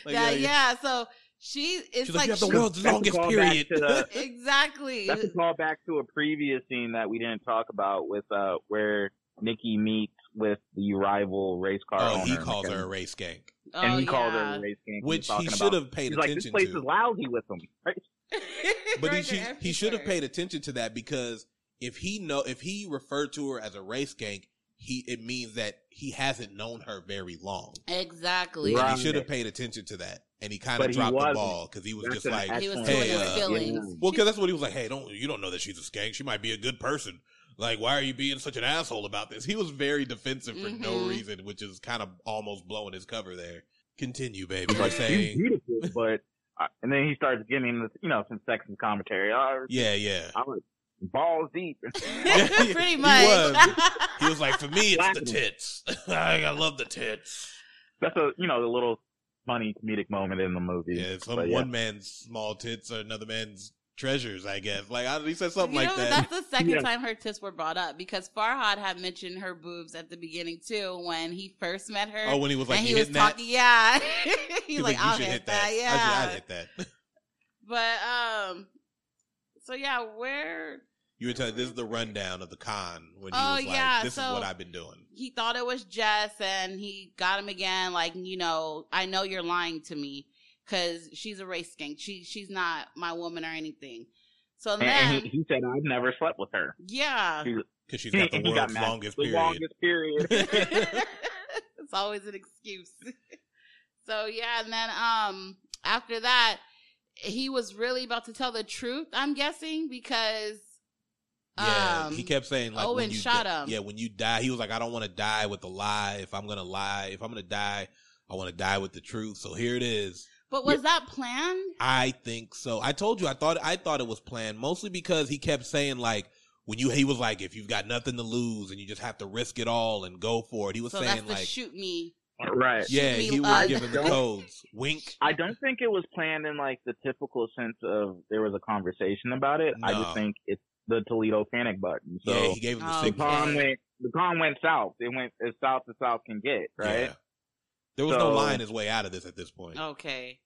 S5: Like,
S6: yeah,
S5: like,
S6: yeah. So she, it's
S5: She's like,
S6: like,
S5: you have the world's longest period.
S7: to the-
S6: exactly.
S7: That's a call back to a previous scene that we didn't talk about with uh where Nicky meets with the rival race car
S5: oh,
S7: owner.
S5: he calls her a race gang.
S7: and
S6: oh,
S7: he called her a race gang.
S5: Which he
S7: talking
S5: should have paid
S7: He's like, this place
S5: to.
S7: is lousy with them. Right?
S5: But he
S6: Right
S5: should,
S6: there,
S5: he should have paid attention to that because if he know if he referred to her as a race gang, he it means that he hasn't known her very long.
S6: Exactly.
S5: And
S7: Right.
S5: he should have paid attention to that, and he kind of dropped the ball because he was
S7: That's
S5: just like,
S6: He was
S5: Hey, uh,
S6: feelings.
S5: well, because that's what he was like. Hey, don't you don't know that she's a skank? She might be a good person. Like, why are you being such an asshole about this? He was very defensive for no
S6: Mhm.
S5: reason, which is kind of almost blowing his cover there. Continue, baby.
S7: He's like,
S5: saying,
S7: beautiful, but uh, and then he starts giving this, you know, some sexist commentary. Uh,
S5: yeah, yeah.
S7: I was, balls deep.
S6: Pretty
S5: He
S6: much.
S5: was. He was like, for me, it's the
S7: Laughing.
S5: tits. I love the tits.
S7: That's a you know the little funny comedic moment in the movie.
S5: Yeah, some
S7: But yeah.
S5: one man's small tits are another man's treasures, I guess. Like I, he said something
S6: You
S5: like
S6: know,
S5: that.
S6: that's the second
S7: Yeah.
S6: time her tits were brought up because Farhad had mentioned her boobs at the beginning too when he first met her.
S5: Oh, when he was like,
S6: and he was talking, yeah.
S5: He
S6: He's
S5: was
S6: like, I'll
S5: you should
S6: hit that, yeah.
S5: I should, I'd hit that.
S6: But um, so yeah, where
S5: You were telling this is the rundown of the con when he
S6: Oh,
S5: was like,
S6: yeah,
S5: "This is what I've been doing."
S6: he thought it was Jess and he got him again. Like, you know, I know you're lying to me because she's a race skank. She she's not my woman or anything. So
S7: And,
S6: then,
S7: and he, he said I've never slept with her.
S6: yeah,
S5: Because she's got the
S7: he got mad.
S5: longest
S7: the
S5: period.
S7: longest period.
S6: it's always an excuse. so yeah, and then um after that, he was really about to tell the truth. I'm guessing because
S5: Yeah,
S6: um,
S5: he kept saying like,
S6: Owen
S5: when you
S6: shot
S5: di-
S6: him.
S5: Yeah, when you die, he was like, "I don't want to die with a lie. If I'm gonna lie, if I'm gonna die, I want to die with the truth." So here it is.
S6: But was that planned?
S5: I think so. I told you I thought I thought it was planned mostly because he kept saying like when you he was like if you've got nothing to lose and you just have to risk it all and go for it. He was
S6: So
S5: saying
S6: that's the
S5: like
S6: shoot me.
S7: right.
S5: yeah,
S6: me,
S5: he was giving the codes. Wink.
S7: I don't think it was planned in like the typical sense of there was a conversation about it. I just think it's the Toledo panic button. So
S5: yeah, he gave him the
S6: Oh,
S7: the
S5: signal.
S7: con went the con went south. It went as south as south can get, right?
S5: Yeah. There was no lying his way out of this at this point.
S6: Okay.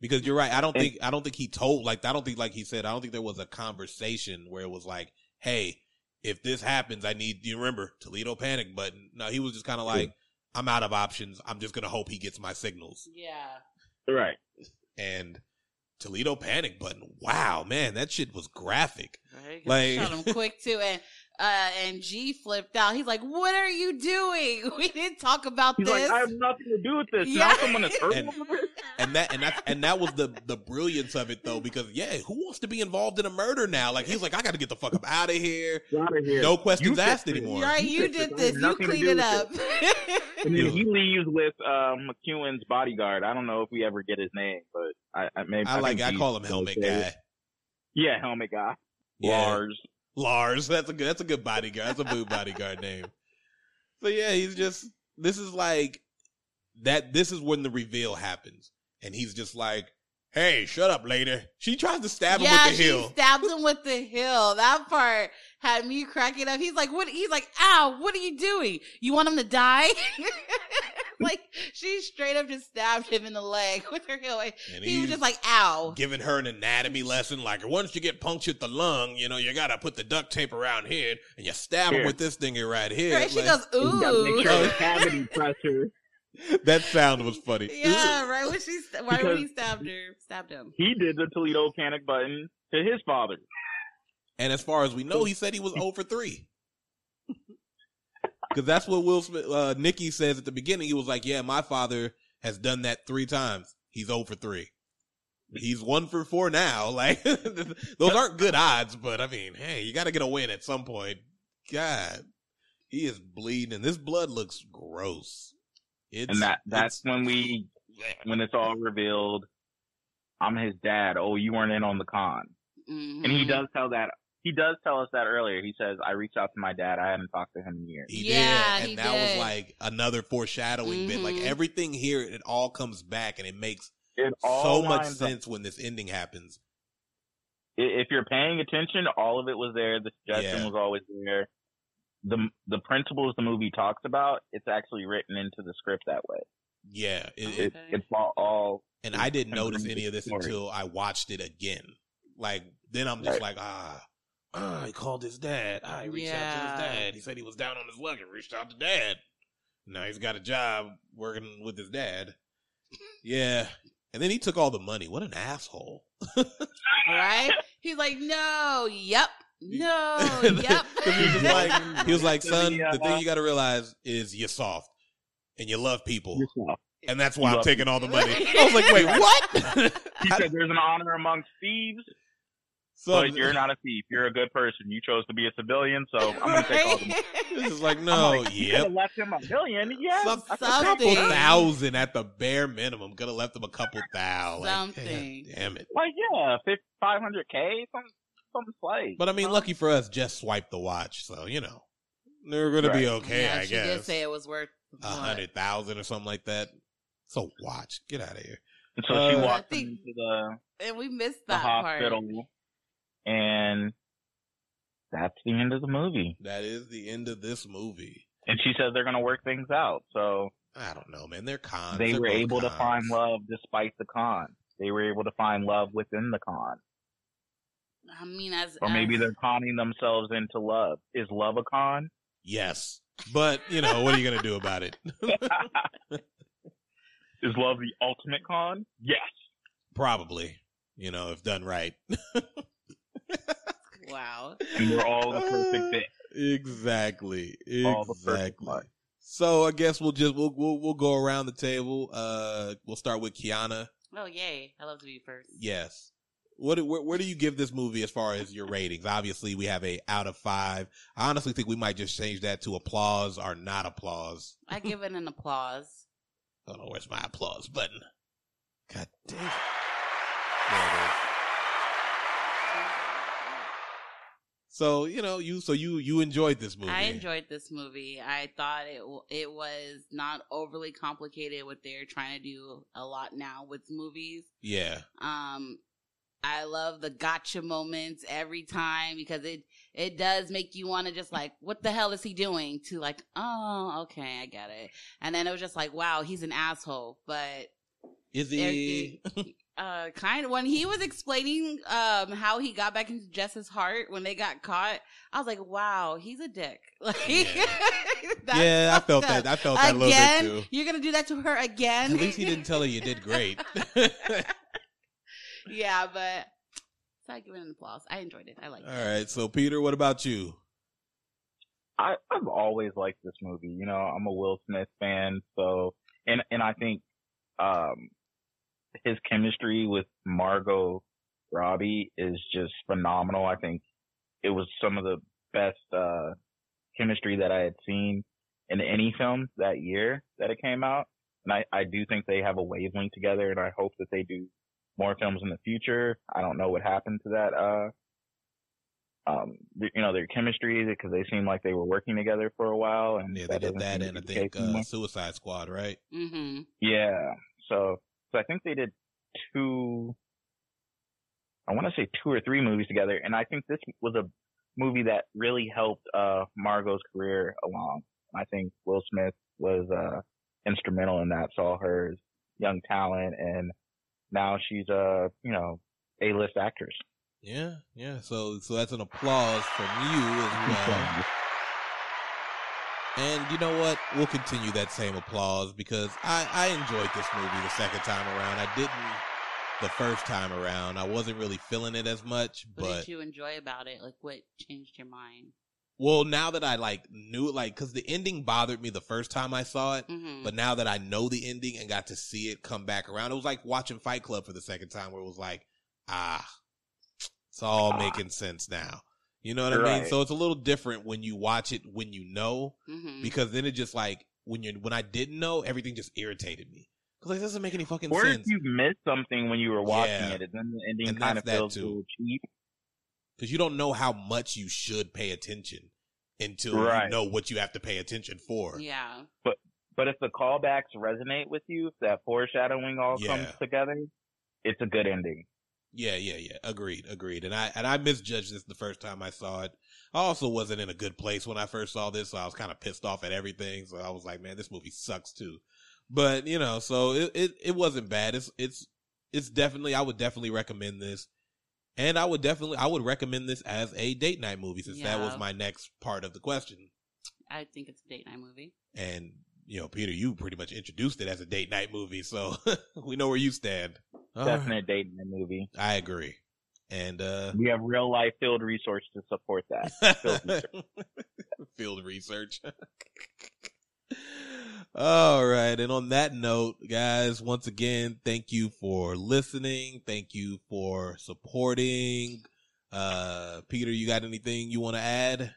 S5: Because you're right. I don't
S7: And-
S5: think I don't think he told like I don't think like he said I don't think there was a conversation where it was like, hey, if this happens, I need you remember Toledo panic button. No, he was just kind of like, I'm out of options. I'm just gonna hope he gets my signals.
S6: Yeah.
S7: Right.
S5: And Toledo panic button. Wow, man, that shit was graphic.
S6: Right.
S5: Like-
S6: shot him quick too, and uh, and G flipped out. He's like, "What are you doing? We didn't talk about
S7: He's
S6: this."
S7: like, I have nothing to do with this.
S6: Yeah.
S7: Now someone is hurt
S5: And- And that and that and that was the the brilliance of it though, because yeah, who wants to be involved in a murder now? Like he's like, I got to get the fuck up out of here.
S7: Out of here.
S5: No questions
S7: You
S5: asked
S7: fixed
S5: anymore.
S6: right,
S7: You
S6: you did
S7: I
S6: this. You cleaned it
S7: with
S6: up.
S7: And then he leaves with um, McEwen's bodyguard. I don't know if we ever get his name, but I, I maybe
S5: I like I call him helmet guy.
S7: Yeah, helmet guy.
S5: Yeah.
S7: Lars.
S5: Lars. That's a good. That's a good bodyguard. That's a good bodyguard name. So yeah, he's just. This is like that. This is when the reveal happens, and he's just like, "Hey, shut up, later." She tries to stab him
S6: yeah,
S5: with the heel.
S6: stabbed him with the hill. That part had me cracking up. He's like, "What?" He's like, "Ow! What are you doing? You want him to die?" like she straight up just stabbed him in the leg with her heel.
S5: And
S6: He was just like, "Ow!"
S5: giving her an anatomy lesson. Like once you get punctured the lung, you know you gotta put the duct tape around here, and you stab him with this thing right here.
S6: Right? She
S5: Like,
S6: goes,
S7: You make
S6: "Ooh."
S7: sure the cavity pressure.
S5: that sound was funny.
S6: Yeah, right when she st- right when he stabbed her, stabbed him.
S7: He did the Toledo panic button to his father.
S5: And as far as we know, he said he was oh over 3. Because that's what Will Smith, uh, Nicky says at the beginning. He was like, yeah, my father has done that three times. He's 0 for 3. He's 1 for 4 now. Like, those aren't good odds, but I mean, hey, you got to get a win at some point. God, he is bleeding, and this blood looks gross. It's,
S7: And that that's
S5: it's-
S7: when we when it's all revealed. I'm his dad. Oh, you weren't in on the con.
S6: Mhm.
S7: And he does tell that he does tell us that earlier. He says, I reached out to my dad. I hadn't talked to him in years.
S5: He
S6: Yeah,
S5: did. And
S6: he
S5: that was like another foreshadowing bit. Like
S6: Mhm.
S5: everything here, it all comes back and it makes
S7: It all
S5: so much
S7: lines up.
S5: sense when this ending happens.
S7: If you're paying attention, all of it was there. The suggestion
S5: Yeah.
S7: was always there. The the principles the movie talks about, it's actually written into the script that way.
S5: Yeah. It,
S6: Okay.
S5: it,
S7: It, it's all, all
S5: and I didn't notice any of this
S7: story.
S5: until I watched it again. Like then I'm just
S7: Right.
S5: like, ah, Uh, he called his dad. He reached out to his dad. He said he was down on his luck and reached out to dad. Now he's got a job working with his dad. Yeah. And then he took all the money. What an asshole.
S6: right? He's like, no, yep, no, yep.
S5: 'Cause he was like, he was like, son,
S7: Yeah.
S5: the thing you got to realize is you're soft and you love people,
S7: yourself.
S5: and that's why
S7: You
S5: I'm
S7: love
S5: taking all the money. I was like, wait, what?
S7: He said there's an honor amongst thieves,
S5: so
S7: but you're not a thief. You're a good person. You chose to be a civilian, so I'm gonna take all the money.
S5: This is like,
S7: I'm
S5: no,
S7: like, you could left him a million. Yeah,
S5: Some,
S7: I
S5: a
S7: could-
S5: couple thousand at the bare minimum. Could have left him a couple thou. Like,
S6: Something.
S5: God damn it.
S7: like yeah, five hundred k. something. something slight.
S5: But I mean,
S7: you
S5: lucky for us, Jess swiped the watch, so you know they're gonna be okay.
S6: yeah,
S5: I
S6: she did say it was worth
S5: a hundred thousand or something like that. So watch, get out of here.
S7: And so she
S5: Uh,
S7: walked
S6: think-
S7: into the,
S6: and we missed
S7: the
S6: that
S7: hospital,
S6: part.
S7: And that's the end of the movie.
S5: That is the end of this movie.
S7: And she says they're going to work things out. So
S5: I don't know, man. They're cons.
S7: they
S5: They're
S7: were
S5: both
S7: able to find love despite the con. They were able to find love within the con.
S6: I mean, as
S7: Or maybe
S6: as-
S7: they're conning themselves into love. Is love a con?
S5: Yes, but you know what are you gonna do about it?
S7: Is love the ultimate con? Yes.
S5: Probably, you know, if done right.
S6: wow.
S7: And we're all the perfect fit.
S5: exactly.
S7: All the perfect
S5: Exactly. So I guess we'll just we'll we'll, we'll go around the table. Uh, we'll start with Kiana.
S6: Oh yay! I love to be first.
S5: Yes. What do- where, where do you give this movie as far as your ratings? Obviously, we have a out of five. I honestly think we might just change that to applause or not applause.
S6: I give it an applause.
S5: I don't know where's my applause button. God damn. it. There it is. So you know you so you you enjoyed this movie.
S6: I enjoyed this movie. I thought it it was not overly complicated. What they're trying to do a lot now with movies.
S5: Yeah.
S6: Um, I love the gotcha moments every time because it it does make you want to just like, what the hell is he doing? To like, oh, okay, I get it. And then it was just like, wow, he's an asshole. But
S5: Is he?
S6: uh, kind of when he was explaining um how he got back into Jess's heart when they got caught, I was like, wow, he's a dick. Like, that's
S5: yeah, I felt
S6: up.
S5: that. I felt that a little bit too.
S6: You're gonna do that to her again?
S5: At least he didn't tell her you did great.
S6: yeah, but so I give it an applause. I enjoyed it. I liked
S5: All
S6: it.
S5: right. So Peter, what about you?
S7: I, I've always liked this movie. You know, I'm a Will Smith fan, so and and I think um his chemistry with Margot Robbie is just phenomenal. I think it was some of the best uh chemistry that I had seen in any film that year that it came out. And I, I do think they have a wavelength together and I hope that they do more films in the future. I don't know what happened to that uh um, th- you know, their chemistry because they seemed like they were working together for a while. And
S5: Yeah, they did that
S7: seem to
S5: and I think uh, Suicide Squad, right?
S6: Mm-hmm.
S7: yeah. So, so I think they did two. I want to say two or three movies together, and I think this was a movie that really helped uh Margot's career along. I think Will Smith was uh instrumental in that. Saw her young talent, and now she's a you know a list actress.
S5: Yeah, yeah. So so that's an applause from you as well. And you know what? We'll continue that same applause because I, I enjoyed this movie the second time around. I didn't the first time around. I wasn't really feeling it as much,
S6: What
S5: but
S6: did you enjoy about it? Like, what changed your mind?
S5: well, now that I like knew it, like, cause the ending bothered me the first time I saw it,
S6: Mm-hmm.
S5: but now that I know the ending and got to see it come back around, it was like watching Fight Club for the second time where it was like, ah, it's all
S7: Ah.
S5: making sense now. You know what I mean? So it's a little different when you watch it when you know,
S6: mm-hmm.
S5: because then it just like when you when I didn't know, everything just irritated me. Cause like, it doesn't make any fucking sense.
S7: Or if
S5: sense.
S7: you missed something when you were watching
S5: Yeah.
S7: it, and then the ending
S5: And
S7: kind of
S5: that's that
S7: feels a
S5: too.
S7: little cheap.
S5: Cause you don't know how much you should pay attention until you know what you have to pay attention for.
S6: Yeah.
S7: But but if the callbacks resonate with you, if that foreshadowing all
S5: Yeah.
S7: comes together, it's a good ending.
S5: Yeah, yeah, yeah. Agreed, agreed. And I and I misjudged this the first time I saw it. I also wasn't in a good place when I first saw this, so I was kind of pissed off at everything. So I was like, man, this movie sucks too. But you know, so it it, it wasn't bad. It's it's it's definitely I would definitely recommend this. And I would definitely I would recommend this as a date night movie since that was my next part of the question.
S6: I think it's a date night movie.
S5: And you know, Peter, you pretty much introduced it as a date night movie, so we know where you stand. All right.
S7: Definite dating movie.
S5: I agree. And uh
S7: We have real life field research to support that. Field research.
S5: Field research. All right. And on that note, guys, once again, thank you for listening. Thank you for supporting. Uh, Peter, you got anything you want to add?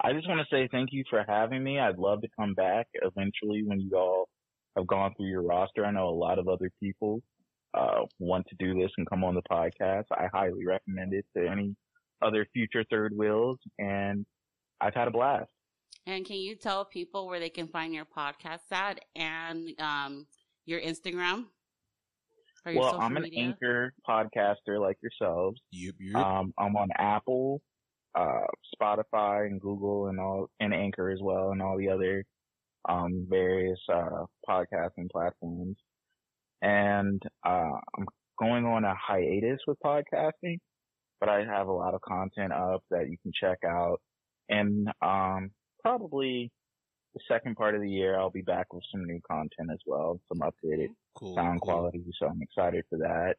S7: I just want to say thank you for having me. I'd love to come back eventually when you all have gone through your roster. I know a lot of other people uh, want to do this and come on the podcast, I highly recommend it to any other future third wheels. And I've had a blast.
S6: And can you tell people where they can find your podcast at and um, your Instagram? Or your
S7: Well, I'm an
S6: media?
S7: anchor podcaster like yourselves.
S5: Yep, yep.
S7: Um, I'm on Apple, uh, Spotify, and Google, and all, and Anchor as well, and all the other um, various uh, podcasting platforms. And uh, I'm going on a hiatus with podcasting, but I have a lot of content up that you can check out. And um, probably the second part of the year, I'll be back with some new content as well, some updated
S5: cool.
S7: sound
S5: cool.
S7: quality. So I'm excited for that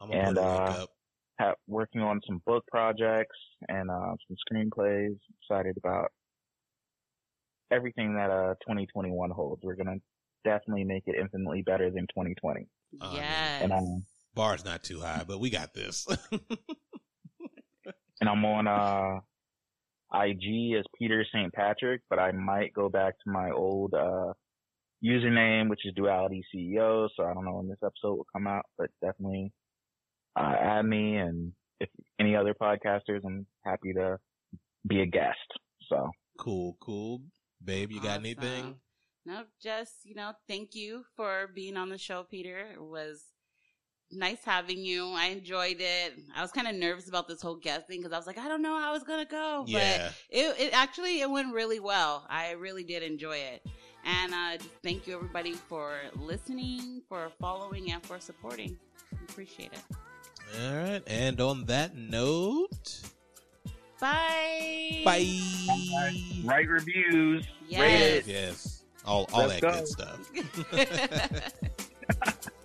S5: I'm gonna
S7: and
S5: put a link
S7: uh,
S5: up.
S7: Ha- working on some book projects and uh, some screenplays. Excited about everything that uh 2021 holds. We're gonna definitely make it infinitely better than 2020.
S5: Uh,
S6: Yes.
S7: And um,
S5: Bar's not too high, but we got this.
S7: and I'm on uh IG as Peter St. Patrick, but I might go back to my old uh username, which is Duality CEO. So I don't know when this episode will come out, but definitely uh, add me. And if any other podcasters, I'm happy to be a guest. So
S5: cool, cool. Babe, you got anything?
S6: No, just, you know, thank you for being on the show, Peter. It was nice having you. I enjoyed it. I was kind of nervous about this whole guest thing because I was like, I don't know how it's going to go.
S5: Yeah.
S6: But it, it actually, it went really well. I really did enjoy it. And uh, thank you, everybody, for listening, for following, and for supporting. Appreciate it.
S5: All right. And on that note,
S6: Bye.
S5: bye.
S7: write reviews.
S6: Yes.
S5: Yes. All all
S7: Let's
S5: that
S7: go.
S5: good stuff.